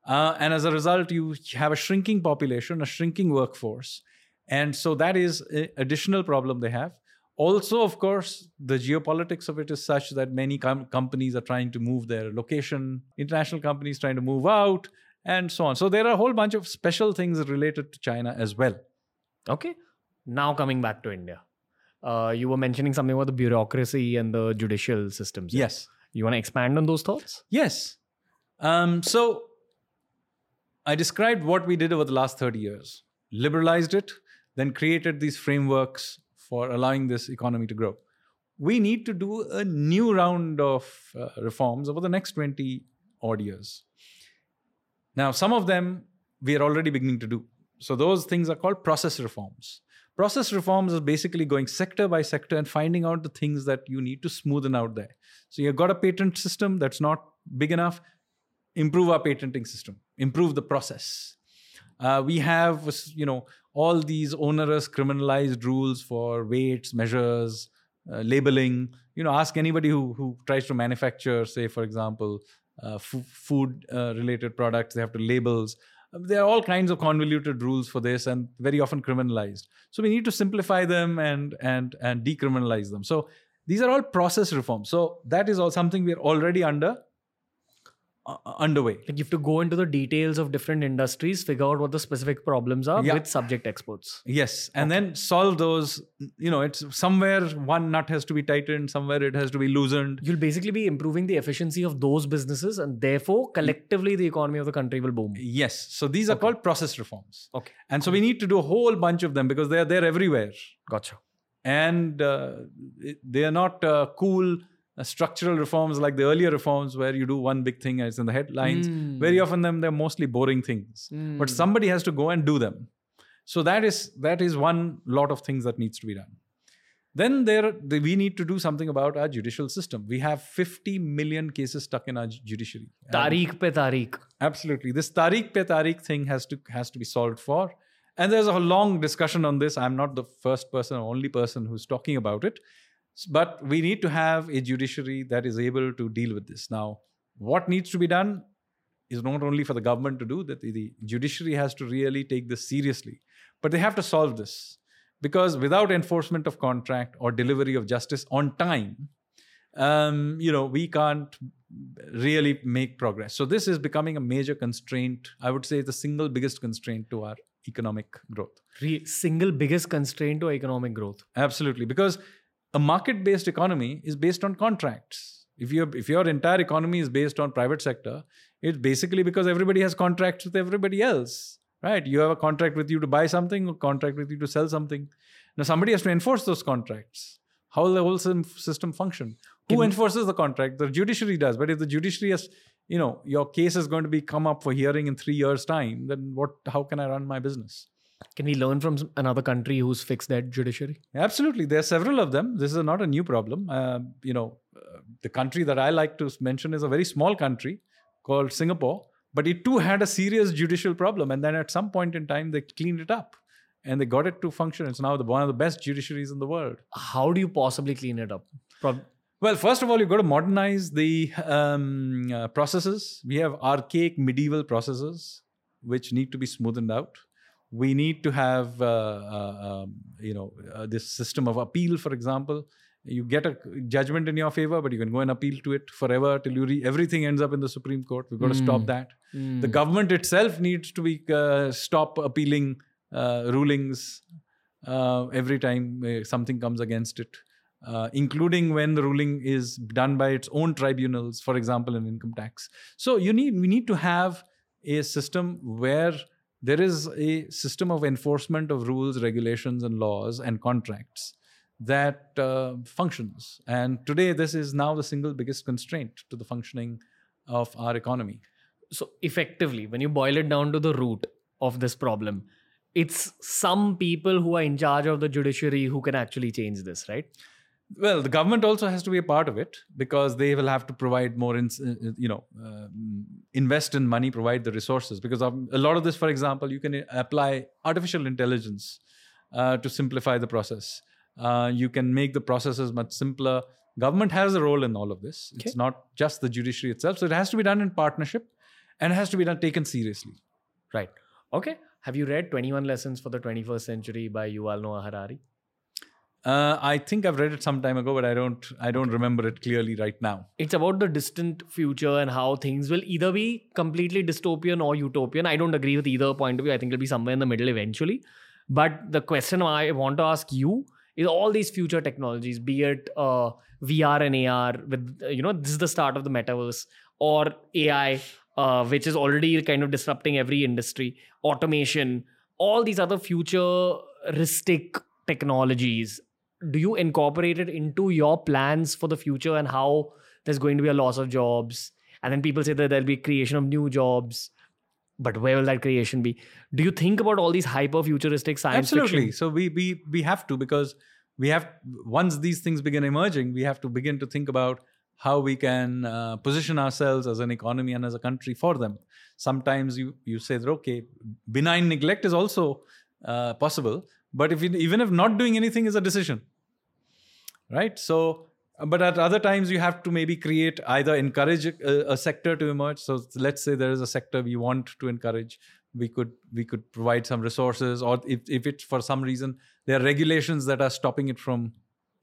Uh, and as a result, you have a shrinking population, a shrinking workforce. And so that is an additional problem they have also of course the geopolitics of it is such that many com- companies are trying to move their location international companies trying to move out and so on. So there are a whole bunch of special things related to china as well. Okay. Now coming back to india. Uh, you were mentioning something about the bureaucracy and the judicial systems. Yes. You want to expand on those thoughts? Yes. Um, so i described what we did over the last 30 years. Liberalized it then created these frameworks for allowing this economy to grow. We need to do a new round of uh, reforms over the next 20 odd years. Now, some of them we are already beginning to do. So, those things are called process reforms. Process reforms is basically going sector by sector and finding out the things that you need to smoothen out there. So, you've got a patent system that's not big enough, improve our patenting system, improve the process. Uh, we have, you know, all these onerous criminalized rules for weights, measures, uh, labeling. You know, ask anybody who who tries to manufacture, say, for example, uh, f- food uh, related products. They have to labels. There are all kinds of convoluted rules for this, and very often criminalized. So we need to simplify them and and and decriminalize them. So these are all process reforms. So that is all something we are already under underway. Like you have to go into the details of different industries, figure out what the specific problems are yeah. with subject experts. Yes, and okay. then solve those. You know, it's somewhere one nut has to be tightened, somewhere it has to be loosened. You'll basically be improving the efficiency of those businesses, and therefore collectively the economy of the country will boom. Yes, so these are okay. called process reforms. Okay, and so we need to do a whole bunch of them because they are there everywhere. Gotcha. And uh, they are not uh, cool structural reforms like the earlier reforms where you do one big thing as in the headlines mm. very often them they're mostly boring things. Mm. but somebody has to go and do them. So that is that is one lot of things that needs to be done. Then there we need to do something about our judicial system. We have 50 million cases stuck in our judiciary. Tariq pe tariq absolutely. This tariq pe tariq thing has to has to be solved for. And there's a long discussion on this. I'm not the first person or only person who's talking about it but we need to have a judiciary that is able to deal with this. Now, what needs to be done is not only for the government to do, that the judiciary has to really take this seriously. But they have to solve this. Because without enforcement of contract or delivery of justice on time, um, you know, we can't really make progress. So this is becoming a major constraint. I would say the single biggest constraint to our economic growth. Re- single biggest constraint to economic growth. Absolutely, because a market-based economy is based on contracts. If your if your entire economy is based on private sector, it's basically because everybody has contracts with everybody else, right? You have a contract with you to buy something, a contract with you to sell something. Now somebody has to enforce those contracts. How will the whole system function? Who Can enforces the contract? The judiciary does. But if the judiciary has, you know, your case is going to be come up for hearing in three years' time, then what? How can I run my business? Can we learn from another country who's fixed that judiciary? Absolutely. There are several of them. This is not a new problem. Uh, you know, uh, the country that I like to mention is a very small country called Singapore, but it too had a serious judicial problem. And then at some point in time, they cleaned it up and they got it to function. It's now the, one of the best judiciaries in the world. How do you possibly clean it up? Pro- well, first of all, you've got to modernize the um, uh, processes. We have archaic medieval processes which need to be smoothened out we need to have uh, uh, um, you know uh, this system of appeal for example you get a judgment in your favor but you can go and appeal to it forever till you re- everything ends up in the supreme court we've got mm. to stop hmm. that mm. the government itself needs to be uh, stop appealing uh, rulings uh, every time something comes against it including when the ruling is done by its own tribunals for example in income tax so you need we need to have a system where there is a system of enforcement of rules, regulations, and laws and contracts that uh, functions. And today, this is now the single biggest constraint to the functioning of our economy. So, effectively, when you boil it down to the root of this problem, it's some people who are in charge of the judiciary who can actually change this, right? Well the government also has to be a part of it because they will have to provide more in, uh, you know uh, invest in money provide the resources. Because a lot of this for example you can apply artificial intelligence uh, to simplify the process. Uh, you can make the processes much simpler. Government has a role in all of this. Okay. it's not just the judiciary itself. So it has to be done in partnership and it has to be done taken seriously. Right. Okay. Have you read 21 lessons for the 21st century by yuval noah harari uh, I think I've read it some time ago, but I don't I don't remember it clearly right now. It's about the distant future and how things will either be completely dystopian or utopian. I don't agree with either point of view. I think it'll be somewhere in the middle eventually. But the question I want to ask you is all these future technologies, be it uh, VR and AR, with you know this is the start of the metaverse, or AI, uh, which is already kind of disrupting every industry, automation, all these other futuristic technologies do you incorporate it into your plans for the future and how there's going to be a loss of jobs? And then people say that there'll be creation of new jobs but where will that creation be? Do you think about all these hyper futuristic science absolutely. Fiction? so we we we have to because we have once these things begin emerging we have to begin to think about how we can uh, position ourselves as an economy and as a country for them. Sometimes you you say that okay benign neglect is also uh, possible but if you, even if not doing anything is a decision right? So but at other times you have to maybe create either encourage a, a, sector to emerge. So let's say there is a sector we want to encourage we could we could provide some resources or if, if it's for some reason there are regulations that are stopping it from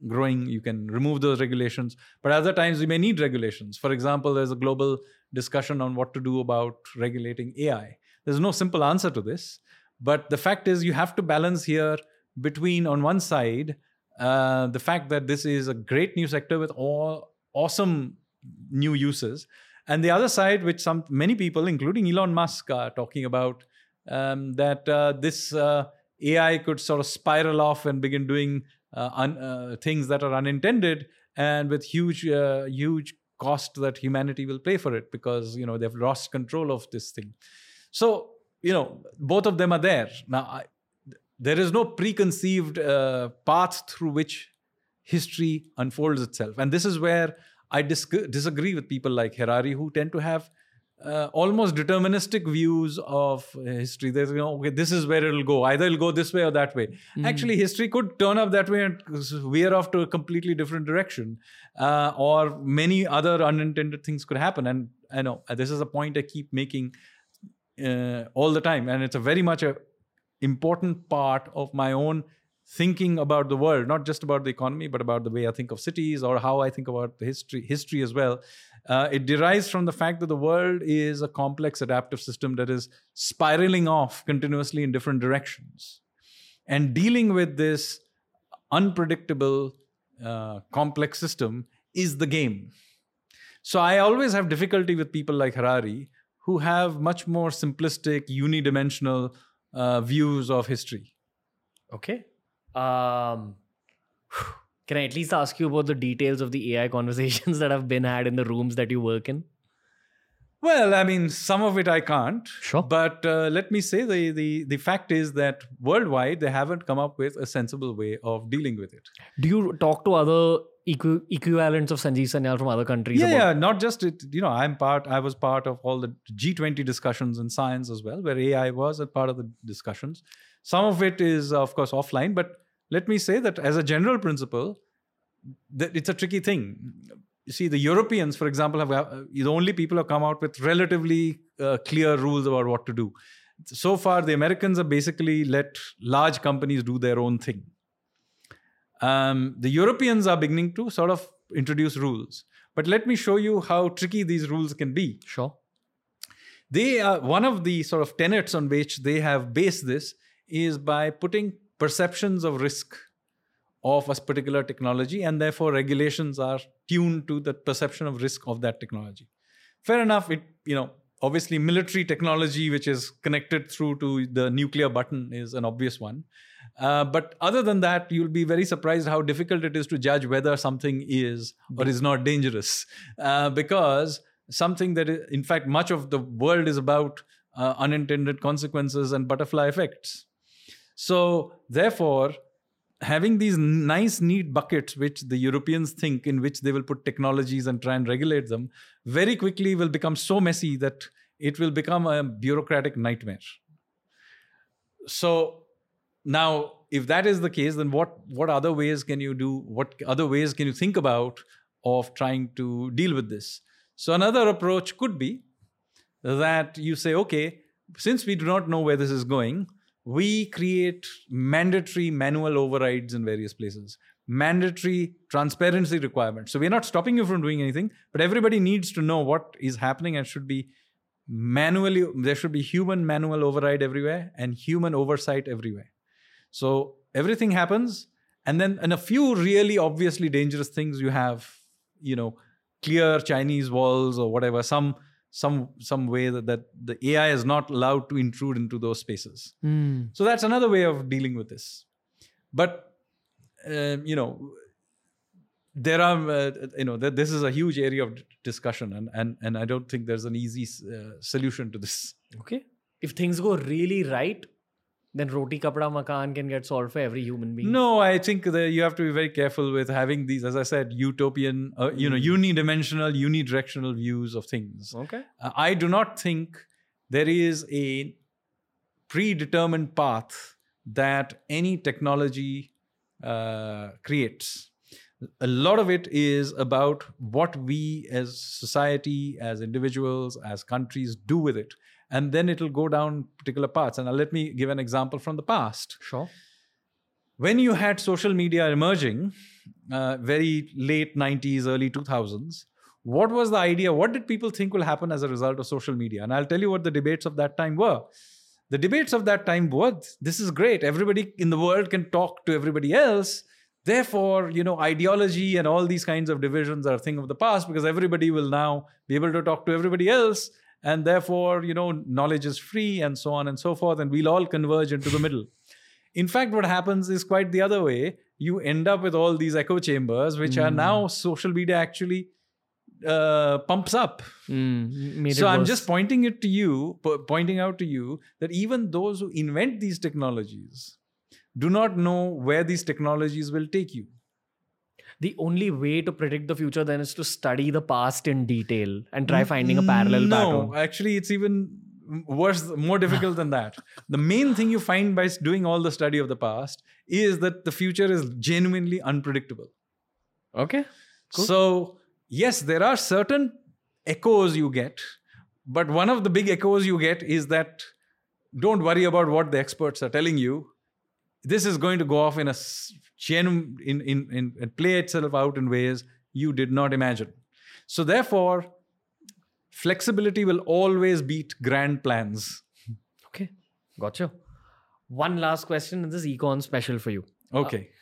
growing you can remove those regulations. But other times we may need regulations. For example there's a global discussion on what to do about regulating ai there's no simple answer to this but the fact is, you have to balance here between, on one side, uh, the fact that this is a great new sector with all awesome new uses, and the other side, which some many people, including Elon Musk, are talking about, um, that uh, this uh, AI could sort of spiral off and begin doing uh, un, uh, things that are unintended, and with huge, uh, huge cost that humanity will pay for it because you know they've lost control of this thing. So you know, both of them are there. Now, I, there is no preconceived uh, path through which history unfolds itself. And this is where I dis- disagree with people like Harari who tend to have uh, almost deterministic views of history. There's, you know, okay, this is where it'll go. Either it'll go this way or that way. Mm. Actually, history could turn up that way and veer off to a completely different direction. Uh, or many other unintended things could happen. And I know this is a point I keep making uh, all the time and it's a very much a important part of my own thinking about the world, not just about the economy, but about the way I think of cities or how I think about the history, history as well. Uh, it derives from the fact that the world is a complex adaptive system that is spiraling off continuously in different directions. And dealing with this unpredictable, uh, complex system is the game. So I always have difficulty with people like Harari who have much more simplistic, unidimensional uh, views of history. Okay. Um, can I at least ask you about the details of the AI [LAUGHS] conversations that have been had in the rooms that you work in? Well, I mean, some of it I can't. Sure. But uh, let me say the, the the fact is that worldwide they haven't come up with a sensible way of dealing with it. Do you talk to other equi- equivalents of Sanjeev Sanyal from other countries? Yeah, about- yeah. Not just it. You know, I'm part. I was part of all the G20 discussions in science as well, where AI was a part of the discussions. Some of it is, of course, offline. But let me say that as a general principle, that it's a tricky thing. You see, the Europeans, for example, have uh, the only people who have come out with relatively uh, clear rules about what to do. So far, the Americans have basically let large companies do their own thing. Um, the Europeans are beginning to sort of introduce rules. But let me show you how tricky these rules can be. Sure. They are one of the sort of tenets on which they have based this is by putting perceptions of risk of a particular technology, and therefore regulations are tuned to the perception of risk of that technology. Fair enough. It you know obviously military technology, which is connected through to the nuclear button, is an obvious one. Uh, but other than that, you'll be very surprised how difficult it is to judge whether something is or is not dangerous, uh, because something that, is, in fact, much of the world is about uh, unintended consequences and butterfly effects. So, therefore, having these nice, neat buckets, which the Europeans think in which they will put technologies and try and regulate them, very quickly will become so messy that it will become a bureaucratic nightmare. So, now if that is the case then what what other ways can you do what other ways can you think about of trying to deal with this? So another approach could be that you say okay since we do not know where this is going we create mandatory manual overrides in various places mandatory transparency requirements. So we're not stopping you from doing anything but everybody needs to know what is happening and should be manually there should be human manual override everywhere and human oversight everywhere so everything happens, and then in a few really obviously dangerous things, you have, you know, clear Chinese walls or whatever, some some some way that, that the AI is not allowed to intrude into those spaces. Mm. So that's another way of dealing with this. But um, you know, there are uh, you know th- this is a huge area of d- discussion, and and and I don't think there's an easy uh, solution to this. Okay. If things go really right, then roti kapda makan can get solved for every human being. No, I think that you have to be very careful with having these, as I said, utopian, uh, you know, unidimensional, unidirectional views of things. Okay. Uh, I do not think there is a predetermined path that any technology uh, creates. A lot of it is about what we as society, as individuals, as countries do with it. And then it'll go down particular paths. And let me give an example from the past Sure. when you had social media emerging, uh, very late 90s, early 2000s, what was the idea? What did people think will happen as a result of social media? And I'll tell you what the debates of that time were. The debates of that time were this is great. Everybody in the world can talk to everybody else. Therefore, you know, ideology and all these kinds of divisions are a thing of the past because everybody will now be able to talk to everybody else. And therefore, you know, knowledge is free and so on and so forth. And we'll all converge into the middle. In fact, what happens is quite the other way. You end up with all these echo chambers, which are Mm. now social media actually uh, pumps up. Mm, So I'm worse. just pointing it to you, po- pointing out to you that even those who invent these technologies do not know where these technologies will take you. The only way to predict the future then is to study the past in detail and try mm, finding a parallel no, pattern. actually, it's even worse, more difficult than that. [LAUGHS] The main thing you find by doing all the study of the past is that the future is genuinely unpredictable. Okay. Cool. So, yes, there are certain echoes you get, but one of the big echoes you get is that don't worry about what the experts are telling you. this is going to go off in a genuine in, in, in and play itself out in ways you did not imagine. So therefore, flexibility will always beat grand plans. Okay, gotcha. One last question in this econ special for you. Okay. Uh,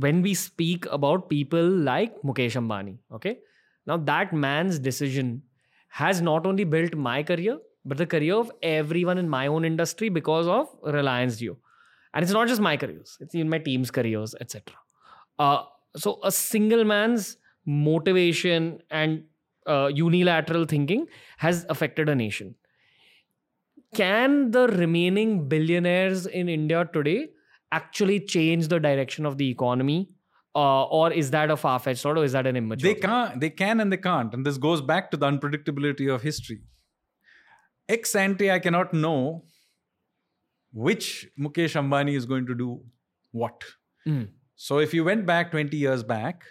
when we speak about people like Mukesh Ambani, okay, now that man's decision has not only built my career, but the career of everyone in my own industry because of Reliance Jio. And it's not just my careers, it's even my team's careers, etc. Uh, so a single man's motivation and uh, unilateral thinking has affected a nation. Can the remaining billionaires in India today actually change the direction of the economy? Uh, or is that a far fetched thought or is that an immature? They can't, they can and they can't. And this goes back to the unpredictability of history. Ex ante, I cannot know which Mukesh Ambani is going to do what. Mm. So if you went back 20 years back,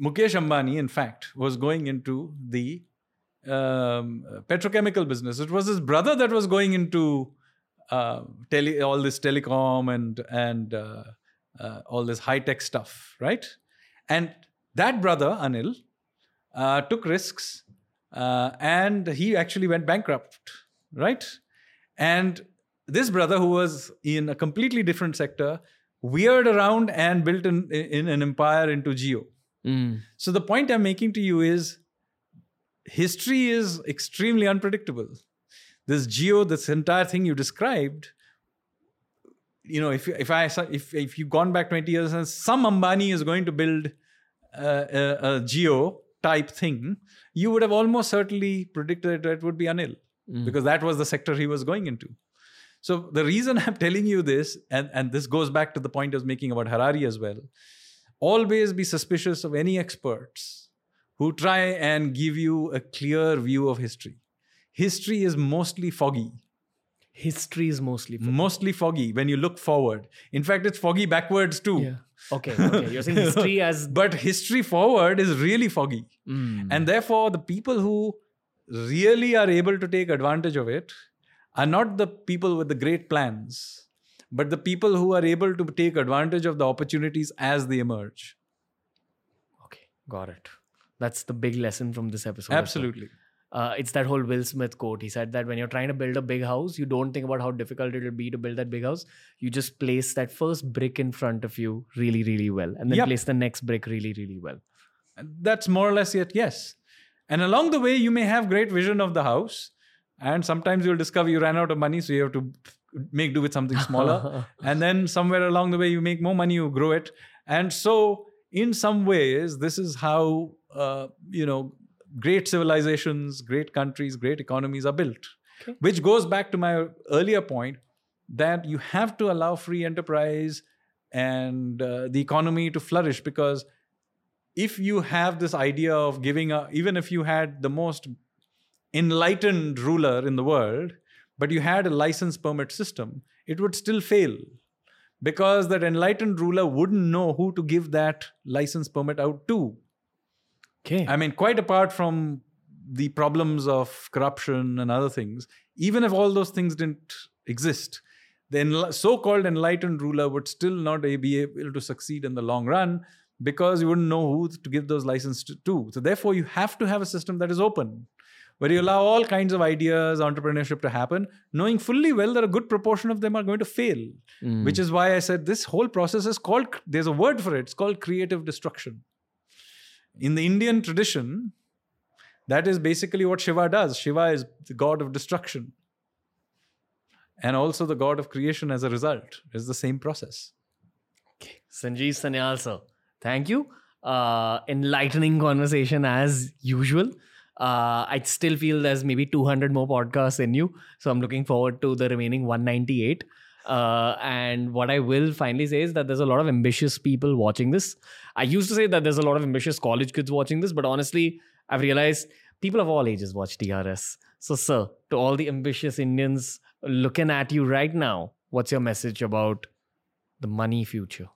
Mukesh Ambani, in fact, was going into the um, petrochemical business. It was his brother that was going into uh, tele, all this telecom and and uh, uh, all this high tech stuff, right? And that brother Anil uh, took risks, uh, and he actually went bankrupt, right? And this brother, who was in a completely different sector, veered around and built an, in an empire into Jio. Mm. So the point I'm making to you is history is extremely unpredictable. This Jio, this entire thing you described, you know, if if I if if you've gone back 20 years and some Ambani is going to build uh, a, a Jio type thing, you would have almost certainly predicted that it would be Anil Mm. because that was the sector he was going into. So the reason [LAUGHS] I'm telling you this, and, and this goes back to the point I was making about Harari as well, always be suspicious of any experts who try and give you a clear view of history. History is mostly foggy, History is mostly. For- mostly foggy when you look forward. In fact, it's foggy backwards too. yeah. Okay. Okay. You're saying [LAUGHS] history as. But history forward is really foggy. Mm. And therefore, the people who really are able to take advantage of it are not the people with the great plans, but the people who are able to take advantage of the opportunities as they emerge. Okay. Got it. That's the big lesson from this episode. Absolutely. uh, it's that whole Will Smith quote. He said that when you're trying to build a big house, you don't think about how difficult it'll be to build that big house. You just place that first brick in front of you really, really well, and then Yep. place the next brick really, really well. That's more or less it, yes. And along the way, you may have great vision of the house. And sometimes you'll discover you ran out of money, so you have to make do with something smaller. [LAUGHS] and then somewhere along the way, you make more money, you grow it. And so, in some ways, this is how, uh, you know, great civilizations, great countries, great economies are built. Okay. Which goes back to my earlier point that you have to allow free enterprise and uh, the economy to flourish because if you have this idea of giving a, even if you had the most enlightened ruler in the world, but you had a license permit system, it would still fail because that enlightened ruler wouldn't know who to give that license permit out to. Okay. I mean, quite apart from the problems of corruption and other things, even if all those things didn't exist, the enli- so-called enlightened ruler would still not be able to succeed in the long run because you wouldn't know who to give those licenses to- to. So therefore, you have to have a system that is open, where you allow all kinds of ideas, entrepreneurship to happen, knowing fully well that a good proportion of them are going to fail. Mm. Which is why I said this whole process is called. There's a word for it. It's called creative destruction. In the Indian tradition, that is basically what Shiva does. Shiva is the god of destruction. And also the god of creation as a result. It's the same process. Okay. Sanjeev Sanyal, sir. Thank you. Uh, enlightening conversation as usual. Uh, I still feel there's maybe 200 more podcasts in you. So I'm looking forward to the remaining 198. Uh, and what I will finally say is that there's a lot of ambitious people watching this. I used to say that there's a lot of ambitious college kids watching this, but honestly, I've realized people of all ages watch TRS. So, sir, to all the ambitious Indians looking at you right now, what's your message about the money future?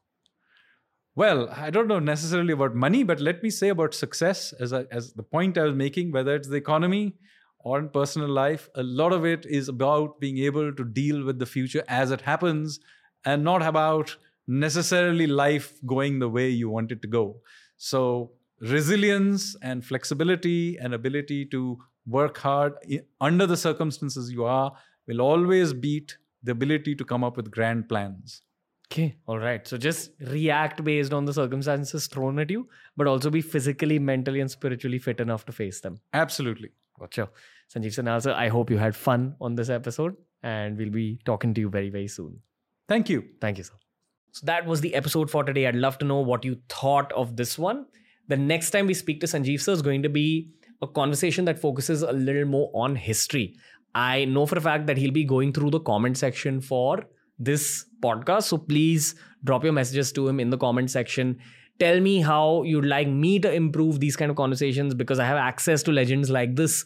Well, I don't know necessarily about money, but let me say about success as, as the point I was making, whether it's the economy or in personal life, a lot of it is about being able to deal with the future as it happens and not about necessarily life going the way you want it to go. So, resilience and flexibility and ability to work hard under the circumstances you are will always beat the ability to come up with grand plans. Okay, all right. So just react based on the circumstances thrown at you, but also be physically, mentally, and spiritually fit enough to face them. Absolutely. Gotcha. Sanjeev Sanyal sir, I hope you had fun on this episode, and we'll be talking to you very, very soon. Thank you. Thank you, sir. So that was the episode for today. I'd love to know what you thought of this one. The next time we speak to Sanjeev sir is going to be a conversation that focuses a little more on history. I know for a fact that he'll be going through the comment section for this podcast. So please drop your messages to him in the comment section. Tell me how you'd like me to improve these kind of conversations because I have access to legends like this.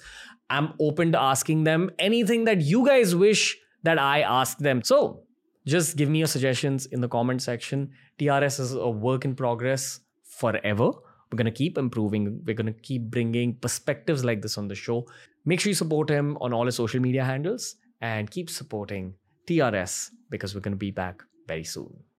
I'm open to asking them anything that you guys wish that I ask them. So just give me your suggestions in the comment section. TRS is a work in progress forever. We're going to keep improving. We're going to keep bringing perspectives like this on the show. Make sure you support him on all his social media handles and keep supporting TRS because we're going to be back very soon.